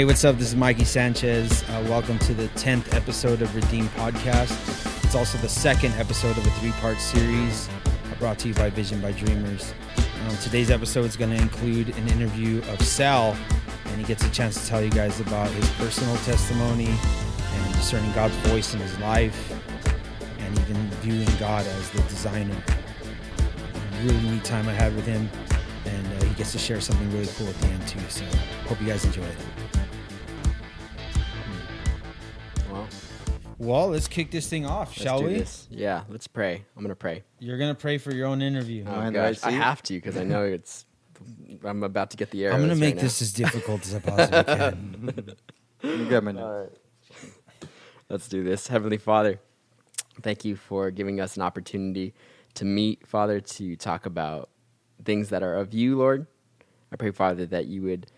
Hey, what's up? This is Mikey Sanchez. Uh, welcome to the 10th episode of Redeem Podcast. It's also the second episode of a three part series brought to you by Vision by Dreamers. Um, today's episode is going to include an interview of Sal, and he gets a chance to tell you guys about his personal testimony and discerning God's voice in his life, and even viewing God as the designer. Really neat time I had with him, and uh, he gets to share something really cool at the end too. So hope you guys enjoy it. Well, let's kick this thing off, let's shall do we? this. Yeah, let's pray. I'm gonna pray. You're gonna pray for your own interview. Oh Am I in the right gosh, I have to because I know it's. I'm about to get the arrows. I'm gonna make right this as difficult as I possibly can. You got my notes. Let's do this. Heavenly Father, thank you for giving us an opportunity to meet, Father, to talk about things that are of you, Lord. I pray, Father, that you would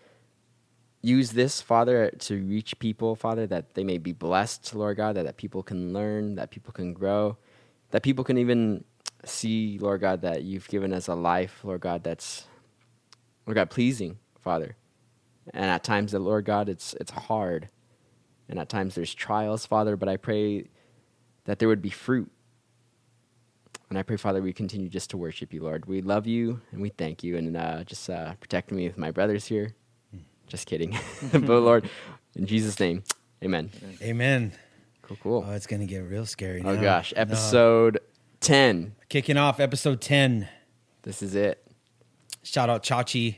use this, Father, to reach people, Father, that they may be blessed, Lord God, that, that people can learn, that people can grow, that people can even see, Lord God, that you've given us a life, Lord God, that's, Lord God, pleasing, Father. And at times, that Lord God, it's it's hard, and at times there's trials, Father. But I pray that there would be fruit, and I pray, Father, we continue just to worship you, Lord. We love you and we thank you, and uh, just uh, protect me with my brothers here. Just kidding, but Lord, in Jesus' name, Amen. Amen. Cool, cool. Oh, it's gonna get real scary. Oh now. gosh, No. episode ten. Kicking off episode 10. This is it Shout out Chachi.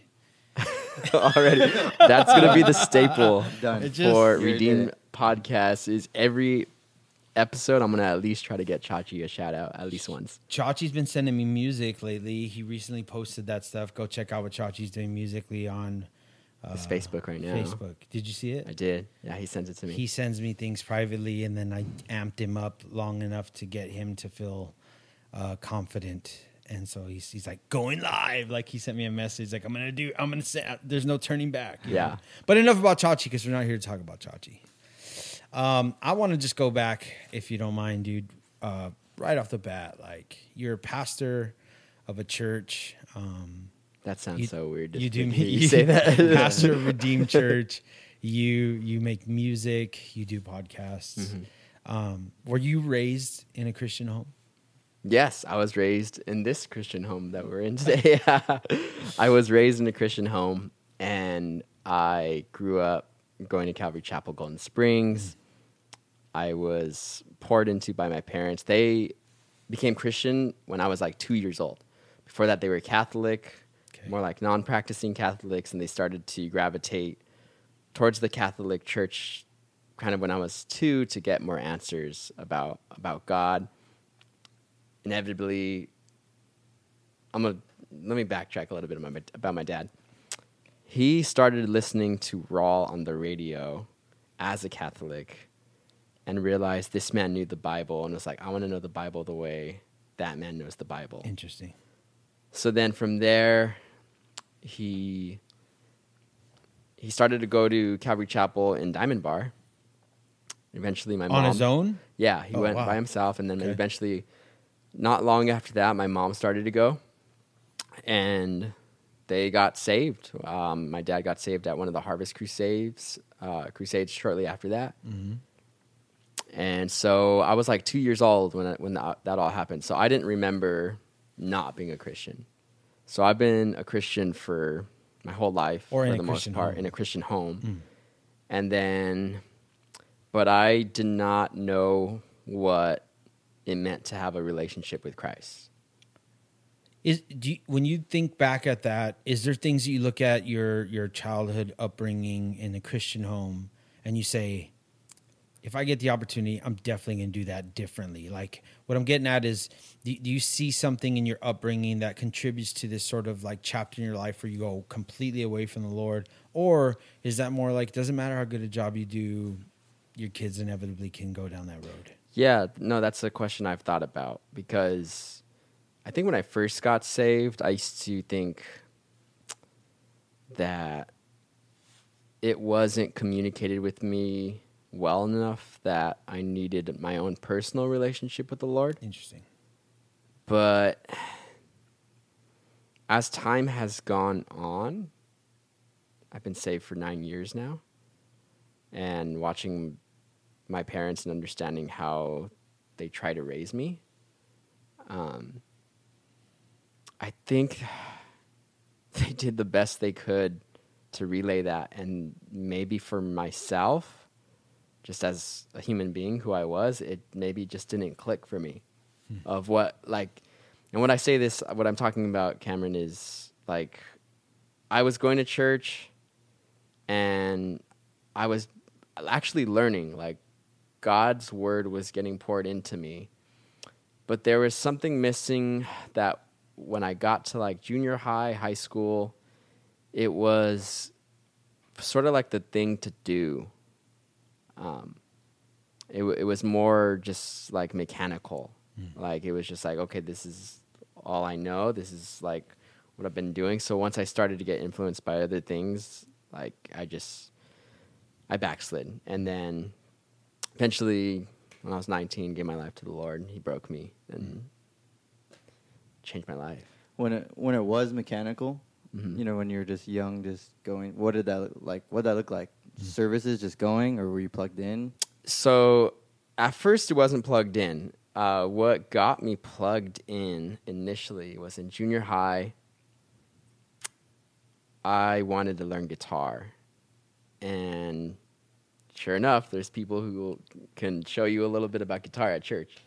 already. That's gonna be the staple Done. It just- for You Redeem podcast. Is every episode I'm gonna at least try to get Chachi a shout out at least once. Chachi's been sending me music lately. He recently posted that stuff. Go check out what Chachi's doing musically on His Facebook right now. Facebook. Did you see it? I did. Yeah, he sends it to me. He sends me things privately, and then I amped him up long enough to get him to feel uh, confident. And so he's, he's like going live. Like he sent me a message like I'm gonna do. I'm gonna say there's no turning back. Yeah. know? But enough about Chachi because we're not here to talk about Chachi. Um, I want to just go back, if you don't mind, dude. Uh, right off the bat, like you're a pastor of a church. Um, that sounds you- so weird. you do me you say that. pastor of Redeemed Church. You you make music. You do podcasts. Mm-hmm. Um, were you raised in a Christian home? Yes, I was raised in this Christian home that we're in today. I was raised in a Christian home, and I grew up going to Calvary Chapel, Golden Springs. I was poured into by my parents. They became Christian when I was like two years old. Before that, they were Catholic. More like non practicing Catholics, and they started to gravitate towards the Catholic Church kind of when I was two to get more answers about, about God. Inevitably i'm gonna let me backtrack a little bit about my, about my dad. He started listening to Raul on the radio as a catholic and realized this man knew the bible and was like i want to know the bible the way that man knows the bible. Interesting. so then from there he he started to go to calvary chapel in diamond bar eventually my mom On his own? yeah, he Oh, went wow. by himself, and then Okay. eventually, not long after that, my mom started to go, and they got saved. Um, my dad got saved at one of the Harvest Crusades, uh, crusades shortly after that, Mm-hmm. and so I was like two years old when I, when that, that all happened. So I didn't remember not being a Christian. So I've been a Christian for my whole life, Or for the most part, home. in a Christian home Mm. and then but i did not know what it meant to have a relationship with christ Is do you, when you think back at that, is there things that you look at your your childhood upbringing in a Christian home and you say, if I get the opportunity, I'm definitely going to do that differently. Like what I'm getting at is, do, do you see something in your upbringing that contributes to this sort of like chapter in your life where you go completely away from the Lord, or is that more like doesn't matter how good a job you do, your kids inevitably can go down that road? yeah no that's a question i've thought about because i think when i first got saved i used to think that it wasn't communicated with me well enough that i needed my own personal relationship with the lord Interesting. but as time has gone on, I've been saved for nine years now. and watching my parents and understanding how they try to raise me. Um, I think they did the best they could to relay that, and maybe for myself, just as a human being who I was, it maybe just didn't click for me hmm. of what like and when I say this what I'm talking about Cameron is like I was going to church and I was actually learning like God's word was getting poured into me but there was something missing that when I got to like junior high, high school, it was sort of like the thing to do. Um, it, w- it was more just like mechanical. Like it was just like, okay, this is all I know. This is like what I've been doing. So once I started to get influenced by other things, like I just I backslid, and then eventually, when I was 19, gave my life to the Lord. and He broke me and changed my life. When it when it was mechanical, Mhm. you know, when you were just young, just going. What did that look like? What did that look like? Services just going, or were you plugged in? So at first, it wasn't plugged in. Uh, what got me plugged in initially was in junior high. I wanted to learn guitar, and sure enough, there's people who can show you a little bit about guitar at church.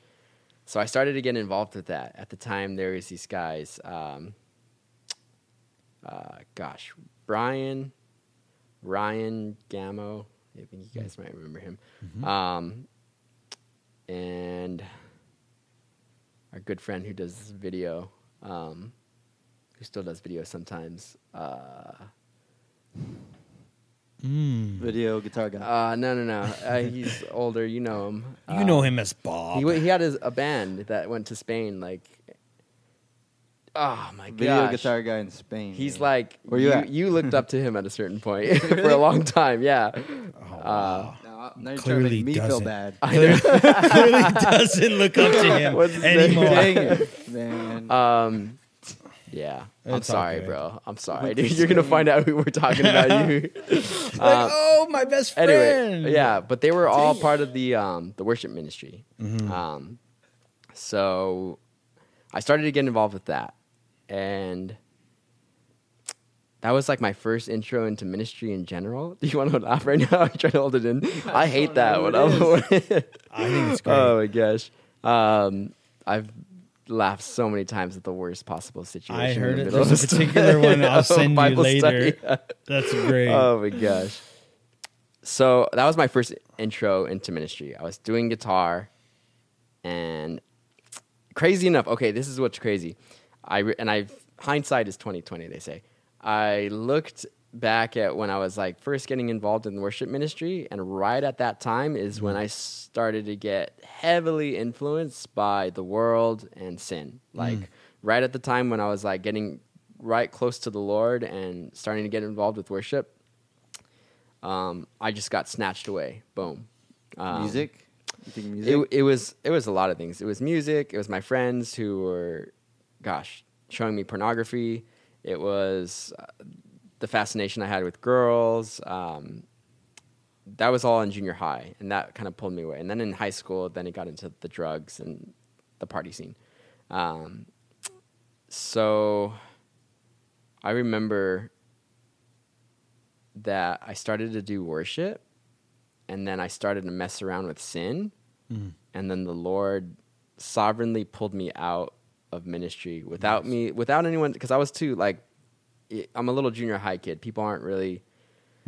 So I started to get involved with that. At the time, there was these guys. Um, uh, gosh, Brian, Ryan Gamo. I think you guys might remember him. Um, and our good friend who does video, um, who still does video sometimes. Uh, Mm. Video guitar guy. uh, no, no, no. Uh, he's older. You know him. You know Uh, him as Bob. He, w- he had his, a band that went to Spain. Like, oh my god. Video gosh. guitar guy in Spain. He's yeah. like Where you you, at? you looked up to him at a certain point for a long time. Yeah. Oh, Uh, wow. No, now you're trying to Clearly make me doesn't. bad. Clearly, clearly doesn't look up to him What's anymore. Dang it, man. Um, yeah. I'm sorry, bro. I'm sorry, dude. You're gonna find out who we're talking about. You. like, Uh, oh, my best friend. anyway, yeah, but they were all Dang it. part of the um, the worship ministry. Mhm. Um, so I started to get involved with that, and that was like my first intro into ministry in general. Do you want to laugh right now? I'm trying to hold it in. I hate that. I'm, I think it's great. oh my gosh, um, I've laughed so many times at the worst possible situation. I heard it. There's a particular one I'll send you Bible later. study. That's great. Oh my gosh. So that was my first intro into ministry. I was doing guitar, and crazy enough. Okay, this is what's crazy. I re- and I hindsight is twenty twenty. They say. I looked back at when I was like first getting involved in worship ministry, and right at that time is when I started to get heavily influenced by the world and sin. Like right at the time when I was like getting right close to the Lord and starting to get involved with worship, um, I just got snatched away. Boom. Um, music. You think music? It, it was it was a lot of things. It was music. It was my friends who were, gosh, showing me pornography. It was uh, the fascination I had with girls. Um, that was all in junior high, and that kind of pulled me away. And then in high school, then it got into the drugs and the party scene. Um, so I remember that I started to do worship, and then I started to mess around with sin, Mm. and then the Lord sovereignly pulled me out of ministry without me, without anyone, because I was too like, I'm a little junior high kid. People aren't really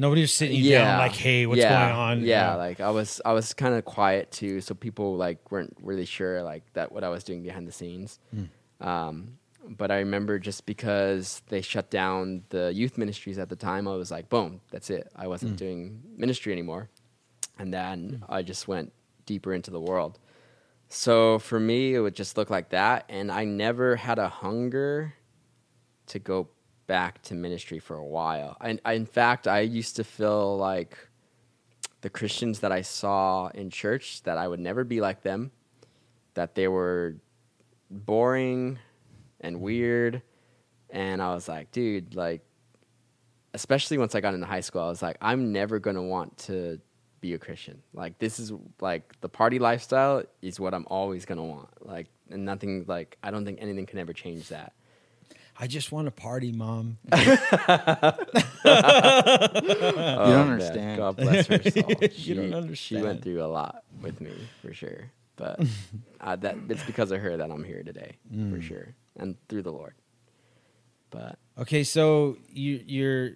Nobody was sitting you down like, "Hey, what's yeah, going on?" Yeah, like I was, I was kind of quiet too, so people like weren't really sure like that what I was doing behind the scenes. Hmm. Um, but I remember just because they shut down the youth ministries at the time, I was like, boom, that's it. I wasn't hmm. doing ministry anymore, and then hmm. I just went deeper into the world. So for me, it would just look like that, and I never had a hunger to go back to ministry for a while. I, in fact, I used to feel like the Christians that I saw in church that I would never be like them, that they were boring and weird, and I was like, dude, like, especially once I got into high school, I was like, I'm never gonna want to be a Christian. Like this is like the party lifestyle is what I'm always gonna want. Like and nothing like I don't think anything can ever change that. I just want to party, mom. you don't understand. God bless her soul. You She, don't understand. She went through a lot with me for sure, but uh, that it's because of her that I'm here today Mm. for sure, and through the Lord. But Okay, so you, you're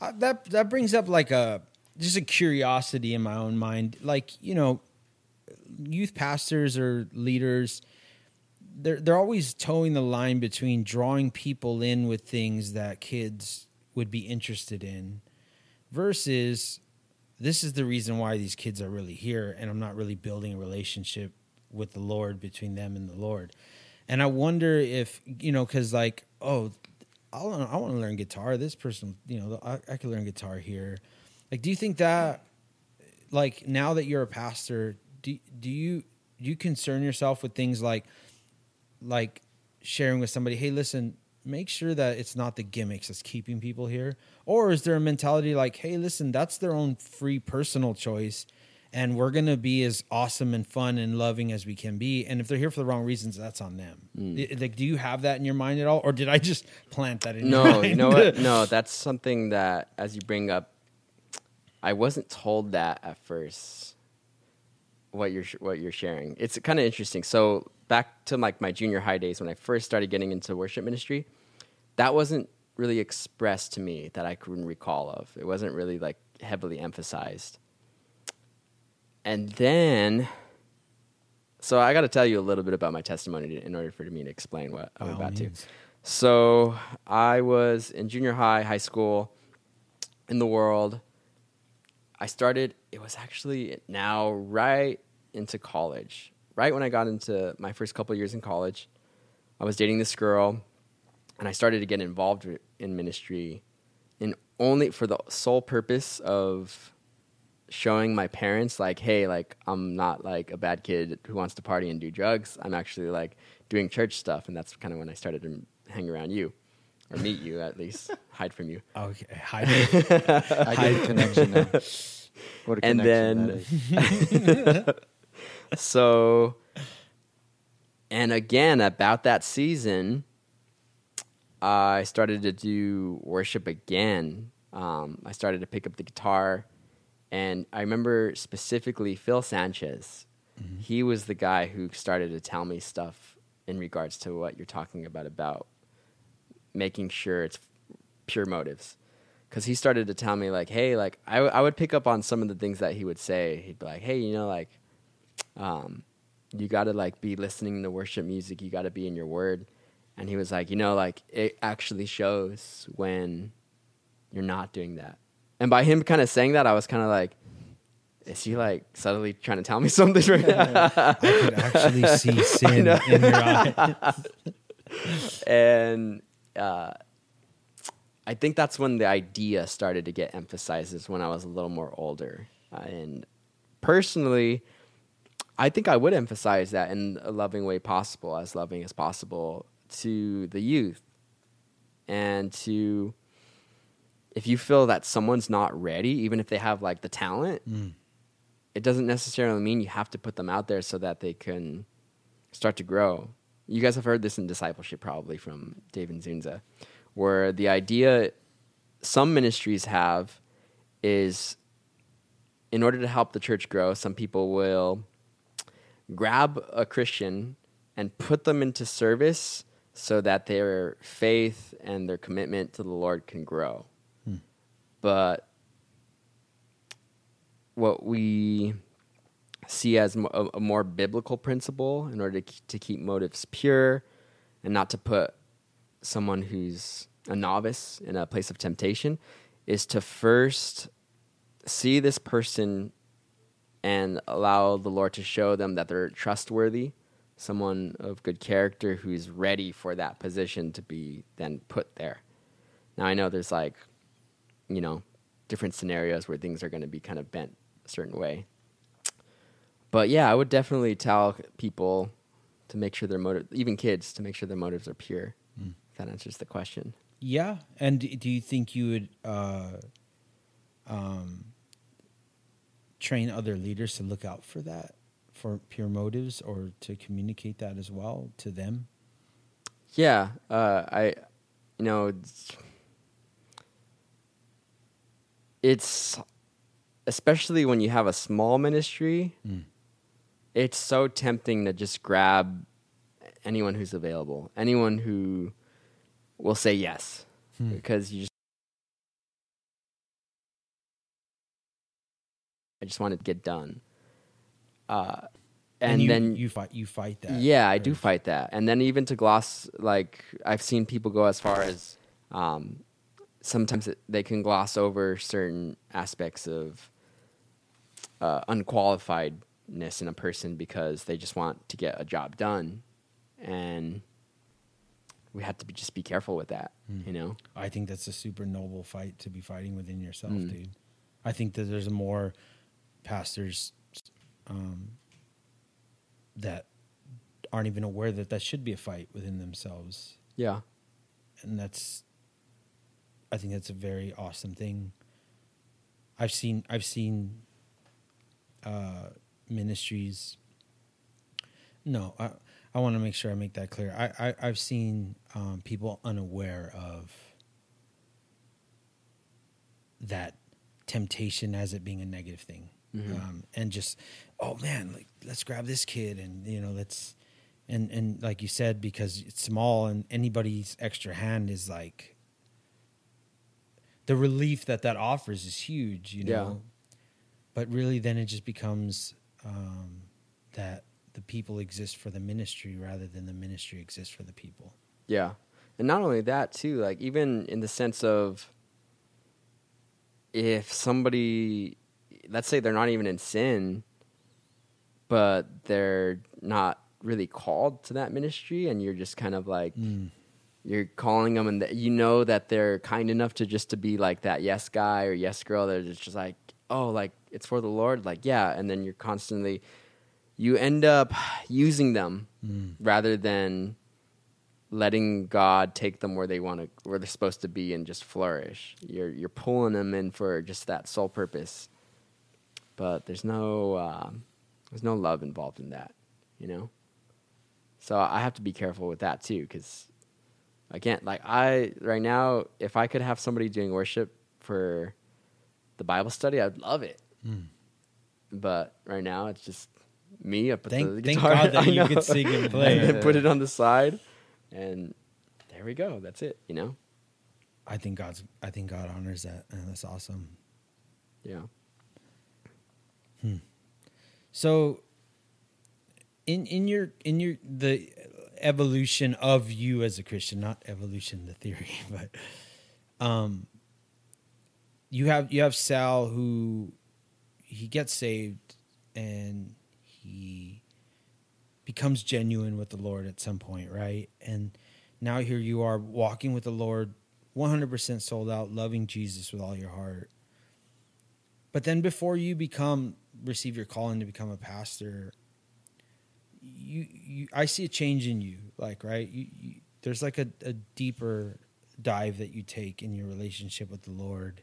uh, that that brings up like a just a curiosity in my own mind. Like you know, youth pastors or leaders, they're they're always towing the line between drawing people in with things that kids would be interested in, versus this is the reason why these kids are really here, and I'm not really building a relationship with the Lord between them and the Lord. And I wonder if you know, because like, oh, I want I want to learn guitar. This person, you know, I, I could learn guitar here. Like, do you think that, like, now that you're a pastor, do do you do you concern yourself with things like, like, sharing with somebody? Hey, listen, make sure that it's not the gimmicks that's keeping people here, or is there a mentality like, hey, listen, that's their own free personal choice. And we're gonna be as awesome and fun and loving as we can be. And if they're here for the wrong reasons, that's on them. Mm. I- Like, do you have that in your mind at all, or did I just plant that in? your no, mind? you know what? No, that's something that as you bring up, I wasn't told that at first. What you're what you're sharing, it's kind of interesting. So back to like my junior high days when I first started getting into worship ministry, that wasn't really expressed to me that I couldn't recall of. It wasn't really like heavily emphasized. And then, so I got to tell you a little bit about my testimony to- in order for me to explain what I'm By about to. So I was in junior high, high school, in the world. I started, it was actually now right into college. Right when I got into my first couple years in college, I was dating this girl and I started to get involved in ministry and only for the sole purpose of showing my parents like hey like i'm not like a bad kid who wants to party and do drugs i'm actually like doing church stuff and that's kind of when i started to hang around you or meet you at least. Hide from you. Okay, hide. I get a connection now. What a And connection then- so and again about that season i started to do worship again. Um, i started to pick up the guitar. And i remember specifically phil sanchez. He was the guy who started to tell me stuff in regards to what you're talking about about making sure it's pure motives. Because he started to tell me like hey like I, w- I would pick up on some of the things that he would say. He'd be like hey you know like um, you got to like be listening to worship music. You got to be in your word. And he was like you know like it actually shows when you're not doing that. And by him kind of saying that i was kind of like is he like subtly trying to tell me something right now? I could actually see sin in your eyes. and uh, I think that's when the idea started to get emphasized. Is when I was a little more older, uh, and personally, I think I would emphasize that in a loving way possible, as loving as possible to the youth, and to if you feel that someone's not ready, even if they have like the talent, Mm. it doesn't necessarily mean you have to put them out there so that they can start to grow. You guys have heard this in discipleship probably from Dave and Zunza, where the idea some ministries have is in order to help the church grow, some people will grab a Christian and put them into service so that their faith and their commitment to the Lord can grow. Hmm. But what we see as a, a more biblical principle in order to, to keep motives pure and not to put someone who's a novice in a place of temptation is to first see this person and allow the Lord to show them that they're trustworthy, someone of good character who's ready for that position to be then put there. Now I know there's like, you know, different scenarios where things are going to be kind of bent a certain way. But yeah, I would definitely tell people to make sure their motive, even kids, to make sure their motives are pure. If that answers the question. Yeah, and do you think you would, uh, um, train other leaders to look out for that, for pure motives, or to communicate that as well to them? Yeah, uh, I, you know, it's, it's especially when you have a small ministry. Mm. It's so tempting to just grab anyone who's available, anyone who will say yes, Hmm. because you just. I just want it to get done. Uh, and, you, then you fight you fight that. yeah, I do fight that. And then even to gloss, like I've seen people go as far as um, sometimes it, they can gloss over certain aspects of uh, unqualifiedness in a person because they just want to get a job done, and we have to be, just be careful with that. Mm. You know, I think that's a super noble fight to be fighting within yourself, Mm. dude. I think that there's more pastors um, that aren't even aware that that should be a fight within themselves, yeah, and that's. I think that's a very awesome thing. I've seen I've seen uh, ministries. No, I I want to make sure I make that clear. I, I I've seen um, people unaware of that temptation as it being a negative thing, Mhm. um, and just oh man, like let's grab this kid and you know let's and and like you said because it's small and anybody's extra hand is like the relief that that offers is huge, you Yeah. know. But really, then it just becomes um, that the people exist for the ministry rather than the ministry exists for the people. Yeah. And not only that too, like even in the sense of if somebody let's say they're not even in sin, but they're not really called to that ministry and you're just kind of like you're calling them and you know that they're kind enough to just to be like that yes guy or yes girl they're just, just like oh like it's for the lord like yeah and then you're constantly you end up using them rather than letting god take them where they want to where they're supposed to be and just flourish. You're you're pulling them in for just that sole purpose. But there's no um, there's no love involved in that you know? So i have to be careful with that too because again like i right now if i could have somebody doing worship for the bible study i'd love it but right now it's just me i put Thank- the thank guitar God that you could sing and play. and then put it on the side and there we go that's it you know I think God's. I think God honors that, and that's awesome. yeah Hmm. So, in in your in your the evolution of you as a Christian, not evolution the theory, but um, you have you have Sal who he gets saved and he becomes genuine with the Lord at some point, right? And now here you are walking with the Lord, one hundred percent sold out, loving Jesus with all your heart. But then before you become receive your calling to become a pastor, you, you I see a change in you, like right. You, you, there's like a, a deeper dive that you take in your relationship with the Lord.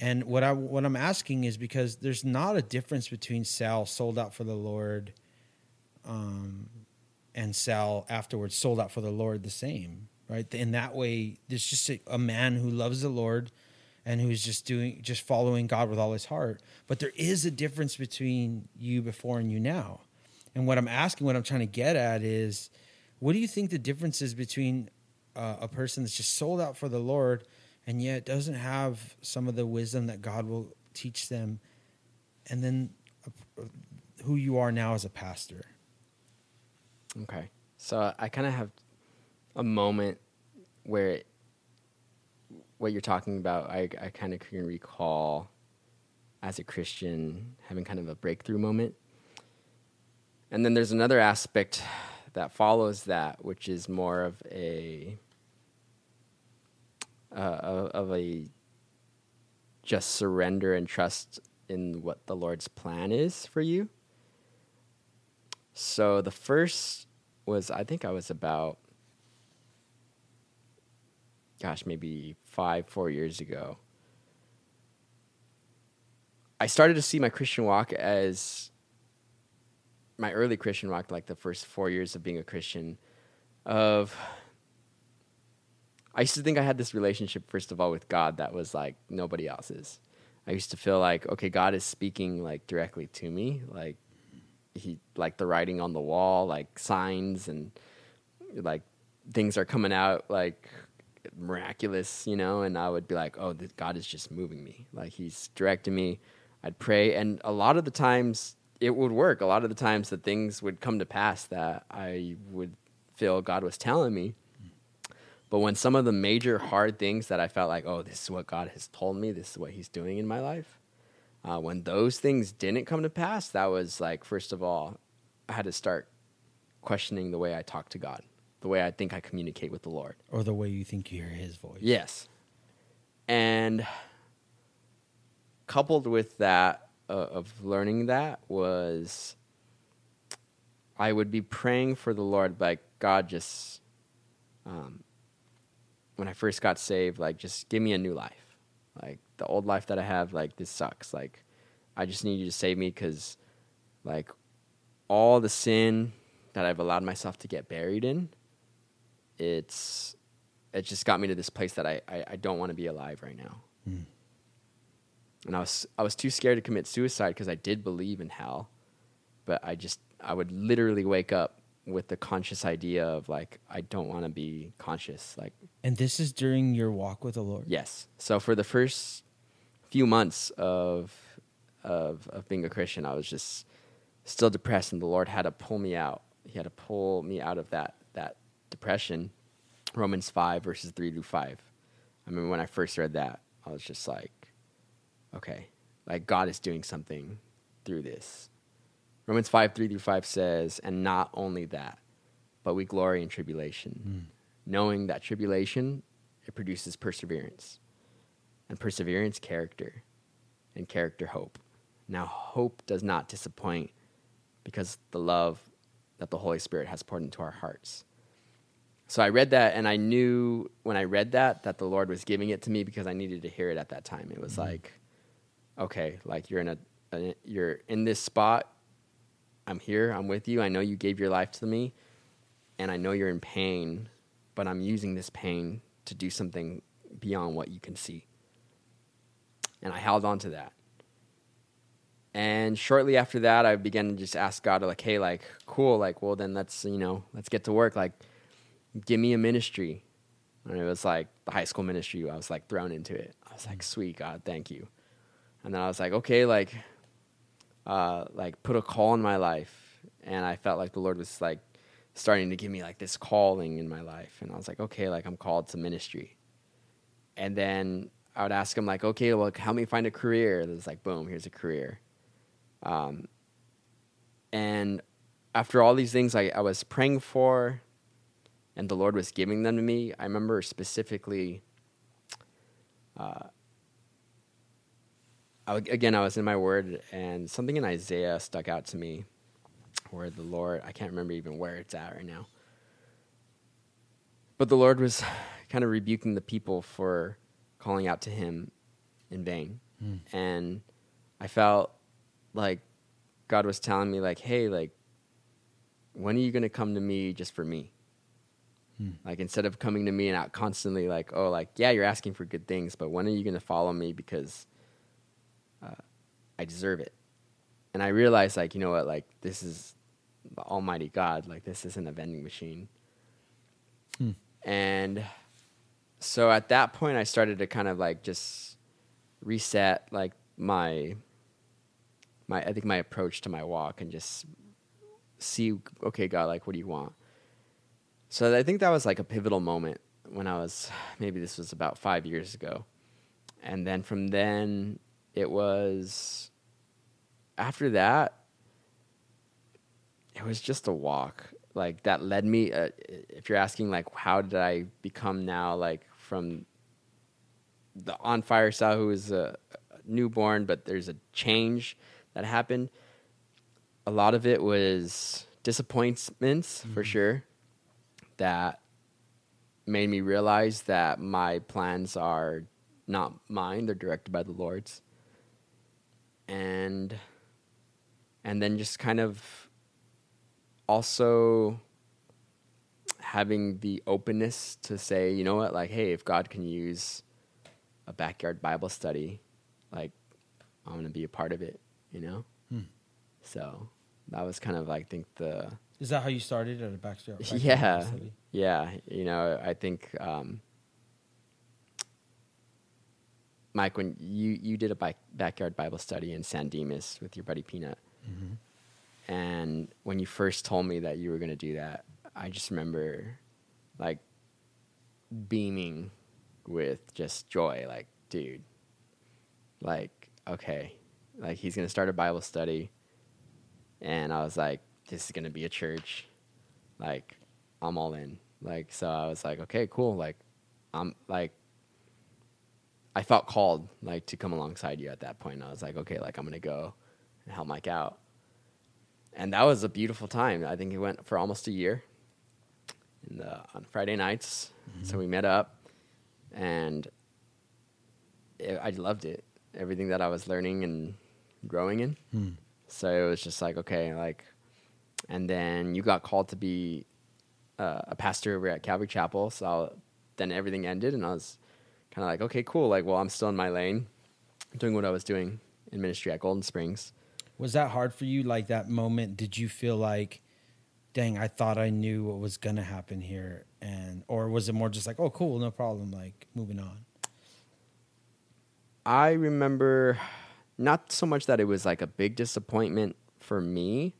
And what I what I'm asking is because there's not a difference between Sal sold out for the Lord, um, and Sal afterwards sold out for the Lord the same, right? In that way, there's just a, a man who loves the Lord and who's just doing just following God with all his heart. But there is a difference between you before and you now. And what I'm asking, what I'm trying to get at is, what do you think the difference is between uh, a person that's just sold out for the Lord and yet doesn't have some of the wisdom that God will teach them, and then uh, who you are now as a pastor? Okay. So I kind of have a moment where what you're talking about, I, I kind of can recall as a Christian having kind of a breakthrough moment. And then there's another aspect that follows that, which is more of a uh, of of a just surrender and trust in what the Lord's plan is for you. So the first was I think I was about gosh, maybe 5 4 years ago. I started to see my Christian walk as my early Christian walk, like the first four years of being a Christian, of I used to think I had this relationship, first of all, with God that was like nobody else's. I used to feel like, okay, God is speaking like directly to me, like he like the writing on the wall, like signs and like things are coming out like miraculous, you know, and I would be like, oh, God is just moving me. Like he's directing me. I'd pray. And a lot of the times it would work. A lot of the times the things would come to pass that I would feel God was telling me. But when some of the major hard things that I felt like, oh, this is what God has told me, this is what He's doing in my life, uh, when those things didn't come to pass, that was like, first of all, I had to start questioning the way I talk to God, the way I think I communicate with the Lord, or the way you think you hear His voice. Yes. And coupled with that, uh, of learning that, was I would be praying for the Lord, like, God, just. Um, when I first got saved, like just give me a new life. Like the old life that I have, like this sucks. Like I just need you to save me because like all the sin that I've allowed myself to get buried in, it's it just got me to this place that I, I, I don't want to be alive right now. Mm. And I was I was too scared to commit suicide because I did believe in hell, but I just I would literally wake up with the conscious idea of like I don't want to be conscious like And this is during your walk with the Lord? Yes. So for the first few months of of of being a Christian, I was just still depressed and the Lord had to pull me out. He had to pull me out of that that depression. Romans 5 verses 3 to 5. I remember when I first read that, I was just like okay, like God is doing something through this Romans 5 3 through 5 says, And not only that, but we glory in tribulation, mm. knowing that tribulation, it produces perseverance, and perseverance, character, and character, hope. Now, hope does not disappoint because the love that the Holy Spirit has poured into our hearts. So I read that, and I knew when I read that that the Lord was giving it to me because I needed to hear it at that time. It was mm like, okay, like you're in a, a, you're in this spot I'm here, I'm with you. I know you gave your life to me, and I know you're in pain, but I'm using this pain to do something beyond what you can see. And I held on to that. And shortly after that, I began to just ask God, like, hey, like, cool, like, well, then let's, you know, let's get to work. Like, give me a ministry. And it was like the high school ministry. I was like thrown into it. I was like, mm. sweet God, thank you. And then I was like, okay, like, uh, like put a call in my life, and I felt like the Lord was like starting to give me like this calling in my life, and I was like, okay, like I'm called to ministry. And then I would ask him like, okay, well, help me find a career. And it was like, boom, here's a career. Um, and after all these things I, I was praying for, and the Lord was giving them to me, I remember specifically. Uh, again, I was in my word, and something in Isaiah stuck out to me, where the Lord, I can't remember even where it's at right now, but the Lord was kind of rebuking the people for calling out to Him in vain, mm. and I felt like God was telling me, like, hey, like, when are you going to come to me just for me? Hmm. Like instead of coming to me and out constantly like, oh, like yeah, you're asking for good things, but when are you going to follow me because I deserve it. And I realized, like, you know what, like, this is the Almighty God. Like, this isn't a vending machine. Hmm. And so at that point, I started to kind of like just reset, like, my, my, I think my approach to my walk and just see, okay, God, like, what do you want? So I think that was like a pivotal moment when I was, maybe this was about five years ago. And then from then, it was after that it was just a walk like that led me uh, if you're asking like how did i become now like from the on fire Sal who was a, a newborn but there's a change that happened a lot of it was disappointments mm-hmm. for sure that made me realize that my plans are not mine they're directed by the lord's and and then just kind of also having the openness to say, you know what, like, hey, if God can use a backyard Bible study, like, I'm gonna be a part of it, you know. Hmm. So that was kind of, like, I think the Is that how you started at a backyard? backyard yeah, Bible study? yeah. You know, I think um, Mike, when you you did a backyard Bible study in San Dimas with your buddy Peanut, Mm-hmm. and when you first told me that you were going to do that, I just remember like beaming with just joy. Like, dude, like, okay, like he's going to start a Bible study. And I was like, this is going to be a church. Like, I'm all in. Like, so I was like, okay, cool. Like, I'm like, I felt called like to come alongside you at that point. I was like, okay, like I'm gonna go and help Mike out. And that was a beautiful time. I think it went for almost a year. In the on Friday nights, so we met up, and it, I loved it. Everything that I was learning and growing in. Hmm. So it was just like okay, like, and then you got called to be uh, a pastor over at Calvary Chapel. So I, then everything ended, and I was kind of like, okay, cool. Like, well, I'm still in my lane, doing what I was doing in ministry at Golden Springs. Was that hard for you? Like that moment, did you feel like, dang, I thought I knew what was gonna happen here, and or was it more just like, oh, cool, no problem, like moving on? I remember not so much that it was like a big disappointment for me,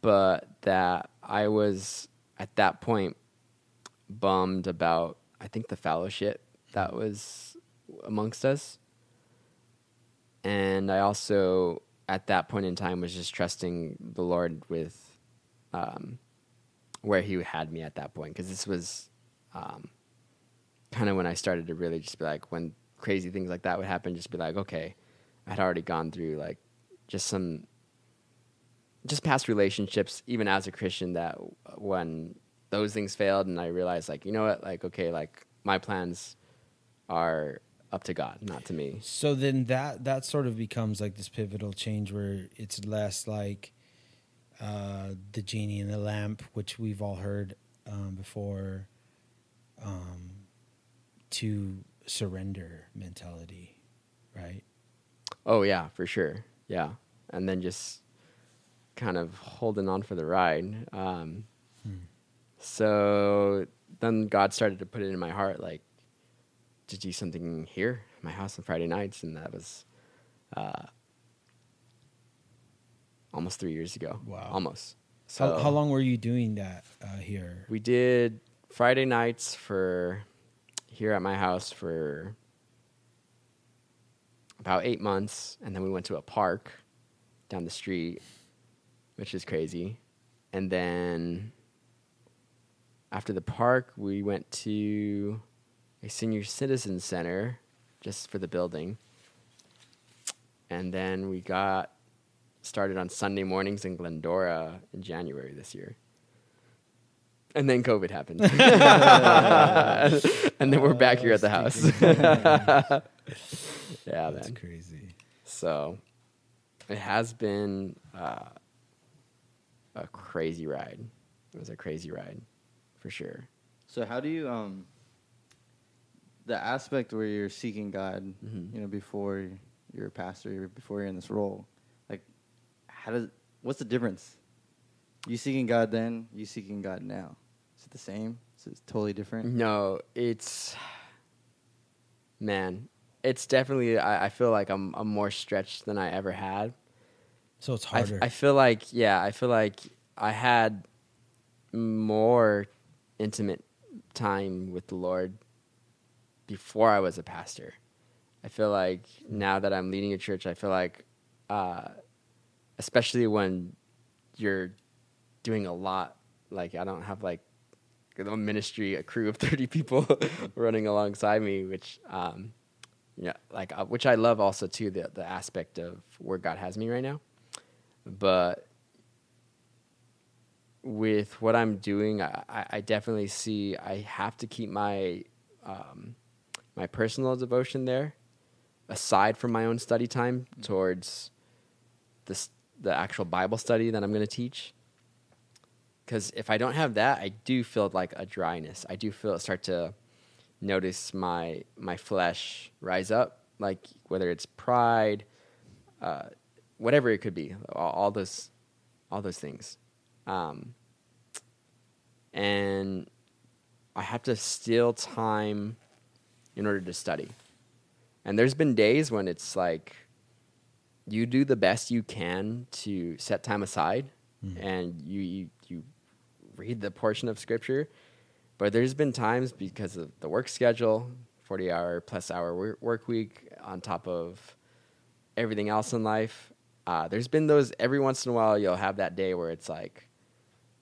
but that I was at that point bummed about, I think, the fellowship that was amongst us. And I also, at that point in time, was just trusting the Lord with um, where He had me at that point. Because this was um, kind of when I started to really just be like, when crazy things like that would happen, just be like, okay, I had already gone through like just some, just past relationships, even as a Christian, that when those things failed and I realized, like, you know what, like, okay, like my plans are up to God, not to me. So then that that sort of becomes like this pivotal change where it's less like uh, the genie in the lamp, which we've all heard um, before, um, to surrender mentality, right? Oh yeah, for sure. Yeah, and then just kind of holding on for the ride. Um, So then God started to put it in my heart, like to do something here, at my house on Friday nights, and that was uh, almost three years ago. Wow. almost. how, how long were you doing that uh, here? We did Friday nights for here at my house for about eight months, and then we went to a park down the street, which is crazy. And then after the park, we went to a senior citizen center just for the building. And then we got started on Sunday mornings in Glendora in January this year. And then COVID happened. and then we're back here at the house. yeah, That's crazy. So it has been uh, a crazy ride. It was a crazy ride, for sure. So how do you um the aspect where you're seeking God, Mhm. you know, before you're a pastor, you're- before you're in this role, like how does what's the difference? You seeking God then, you seeking God now. Is it the same? Is it totally different? No, it's man, it's definitely. I, I feel like I'm I'm more stretched than I ever had. So it's I, harder. I feel like yeah, I feel like I had more intimate time with the Lord before I was a pastor. I feel like now that I'm leading a church, I feel like, uh, especially when you're doing a lot, like I don't have like a ministry, a crew of 30 people running alongside me, which, um, yeah, like, uh, which I love also too, the, the aspect of where God has me right now. But with what I'm doing, I, I I definitely see I have to keep my um, my personal devotion there, aside from my own study time towards this the actual Bible study that I'm going to teach. Because if I don't have that, I do feel like a dryness. I do feel start to notice my my flesh rise up, like whether it's pride, uh, whatever it could be, all, all those all those things, um, and I have to steal time in order to study. And there's been days when it's like you do the best you can to set time aside and you, you you read the portion of scripture but there's been times because of the work schedule 40 hour plus hour work week on top of everything else in life uh, there's been those every once in a while you'll have that day where it's like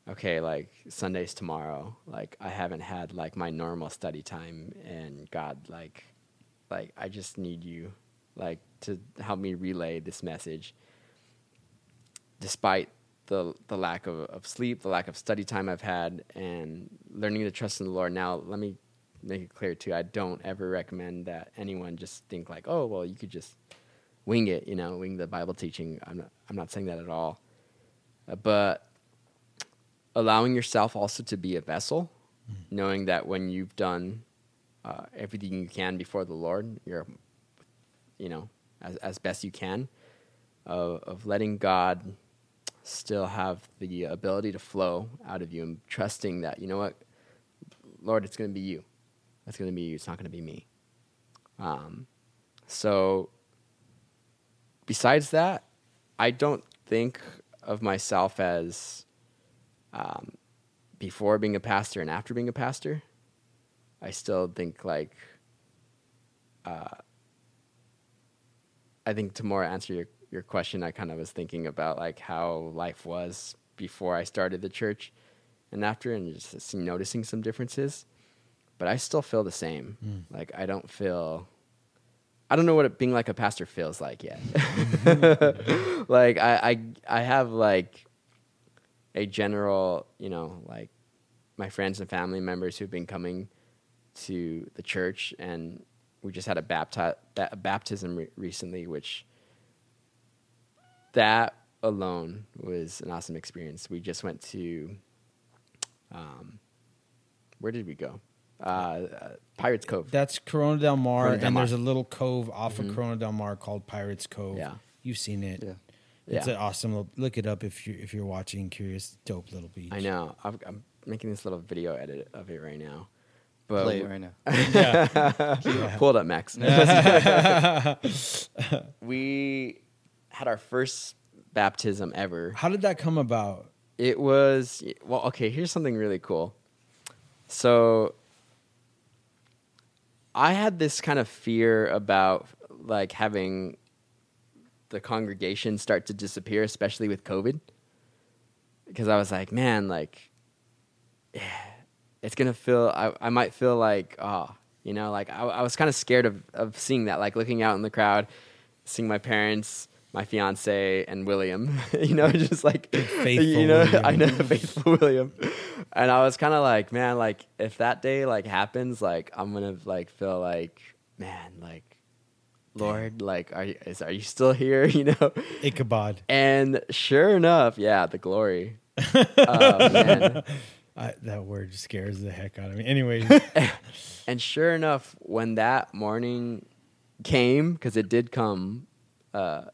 okay like sunday's tomorrow. Like i haven't had like my normal study time and god. Like like i just need you like to help me relay this message. Despite the the lack of, of sleep the lack of study time i've had and learning to trust in the lord now let me make it clear too i don't ever recommend that anyone just think like oh well you could just wing it you know wing the bible teaching. I'm not i'm not saying that at all. Uh, but allowing yourself also to be a vessel knowing that when you've done uh, everything you can before the lord you're you know as, as best you can of, of letting god still have the ability to flow out of you and trusting that you know what? Lord it's going to be you. It's going to be you. It's not going to be me. Um, so besides that i don't think of myself as um, before being a pastor and after being a pastor i still think like uh, I think to more answer your, your question, I kind of was thinking about like how life was before I started the church and after, and just noticing some differences. But I still feel the same. Like I don't feel, I don't know what it, being like a pastor feels like yet. like I, I, I have like a general, you know, like my friends and family members who've been coming to the church, and we just had a, bapti- ba- baptism re- recently, which that alone was an awesome experience. We just went to, um, where did we go? Uh, uh, Pirates Cove. That's Corona del Mar, Corona del and there's a little cove off of Corona del Mar called Pirates Cove. Yeah. you've seen it. Yeah. It's Yeah. an awesome. Little, look it up if you if you're watching. Curious, dope little beach. I know. I've, I'm making this little video edit of it right now. But Play it right now. Yeah. Pull it up, Max. we had our first baptism ever. How did that come about? It was well. Okay, here's something really cool. So, I had this kind of fear about like having the congregation start to disappear, especially with COVID, because I was like, man, like it's gonna feel. I I might feel like, oh, you know, like I, I was kind of scared of of seeing that, like looking out in the crowd, seeing my parents, my fiance, and William. you know, just like faithful you know, William. I know faithful William, and I was kind of like, man, like if that day like happens, like I'm gonna like feel like, man, like. Lord, like, are you, is, are you still here? You know, Ichabod. and sure enough, yeah, the glory. man. I, that word scares the heck out of me. Anyways, And sure enough, when that morning came, because it did come, uh,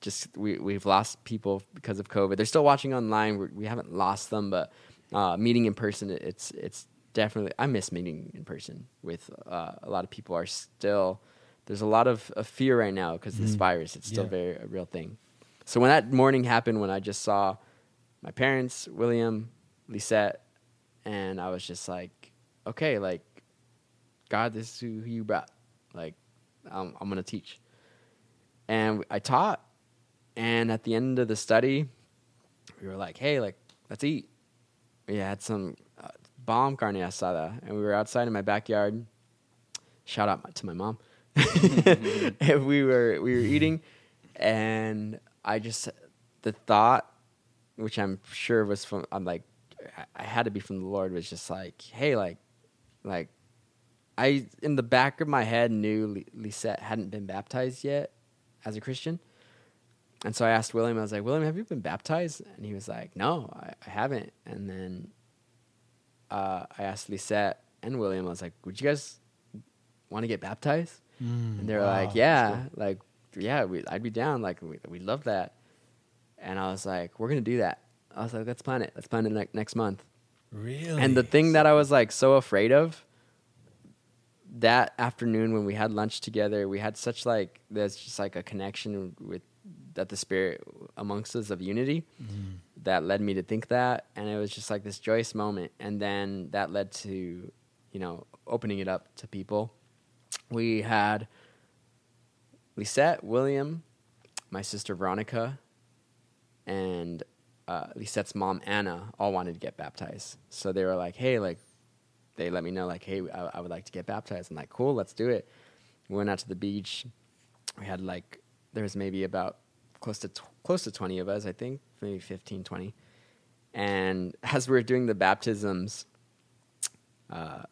just we we've lost people because of COVID. They're still watching online. We're, we haven't lost them, but uh, meeting in person, it's it's definitely. I miss meeting in person with uh, a lot of people. Are still there's a lot of, of fear right now because this virus. It's still Yeah. very a real thing. So when that morning happened, when I just saw my parents, William, Lisette, and I was just like, okay, like God, this is who you brought. Like, I'm, I'm going to teach. And I taught. And at the end of the study, we were like, hey, like, let's eat. We had some uh, bomb carne asada. And we were outside in my backyard. Shout out my, to my mom. and we were we were eating, and I just the thought, which I'm sure was from I'm like, I- had to be from the Lord, was just like, hey, like, like I in the back of my head knew Lisette hadn't been baptized yet as a Christian. And so I asked William, I was like, William, have you been baptized? And he was like, No, I, I haven't. And then uh, I asked Lisette and William, I was like, Would you guys want to get baptized? Mm, And they're wow, like, Yeah, like, yeah, we, I'd be down. Like, we, we love that. And I was like, We're going to do that. I was like, Let's plan it. Let's plan it ne- next month. Really? And the thing that I was like so afraid of that afternoon when we had lunch together, we had such like there's just like a connection with that the spirit amongst us of unity Mm-hmm. that led me to think that and it was just like this joyous moment and then that led to you know opening it up to people we had lisette william my sister veronica and uh, lisette's mom anna all wanted to get baptized. So they were like hey like they let me know like hey I, I would like to get baptized. I'm like cool let's do it. We went out to the beach. We had like there was maybe about close to tw- close to 20 of us i think maybe 15 20 and as we were doing the baptisms uh,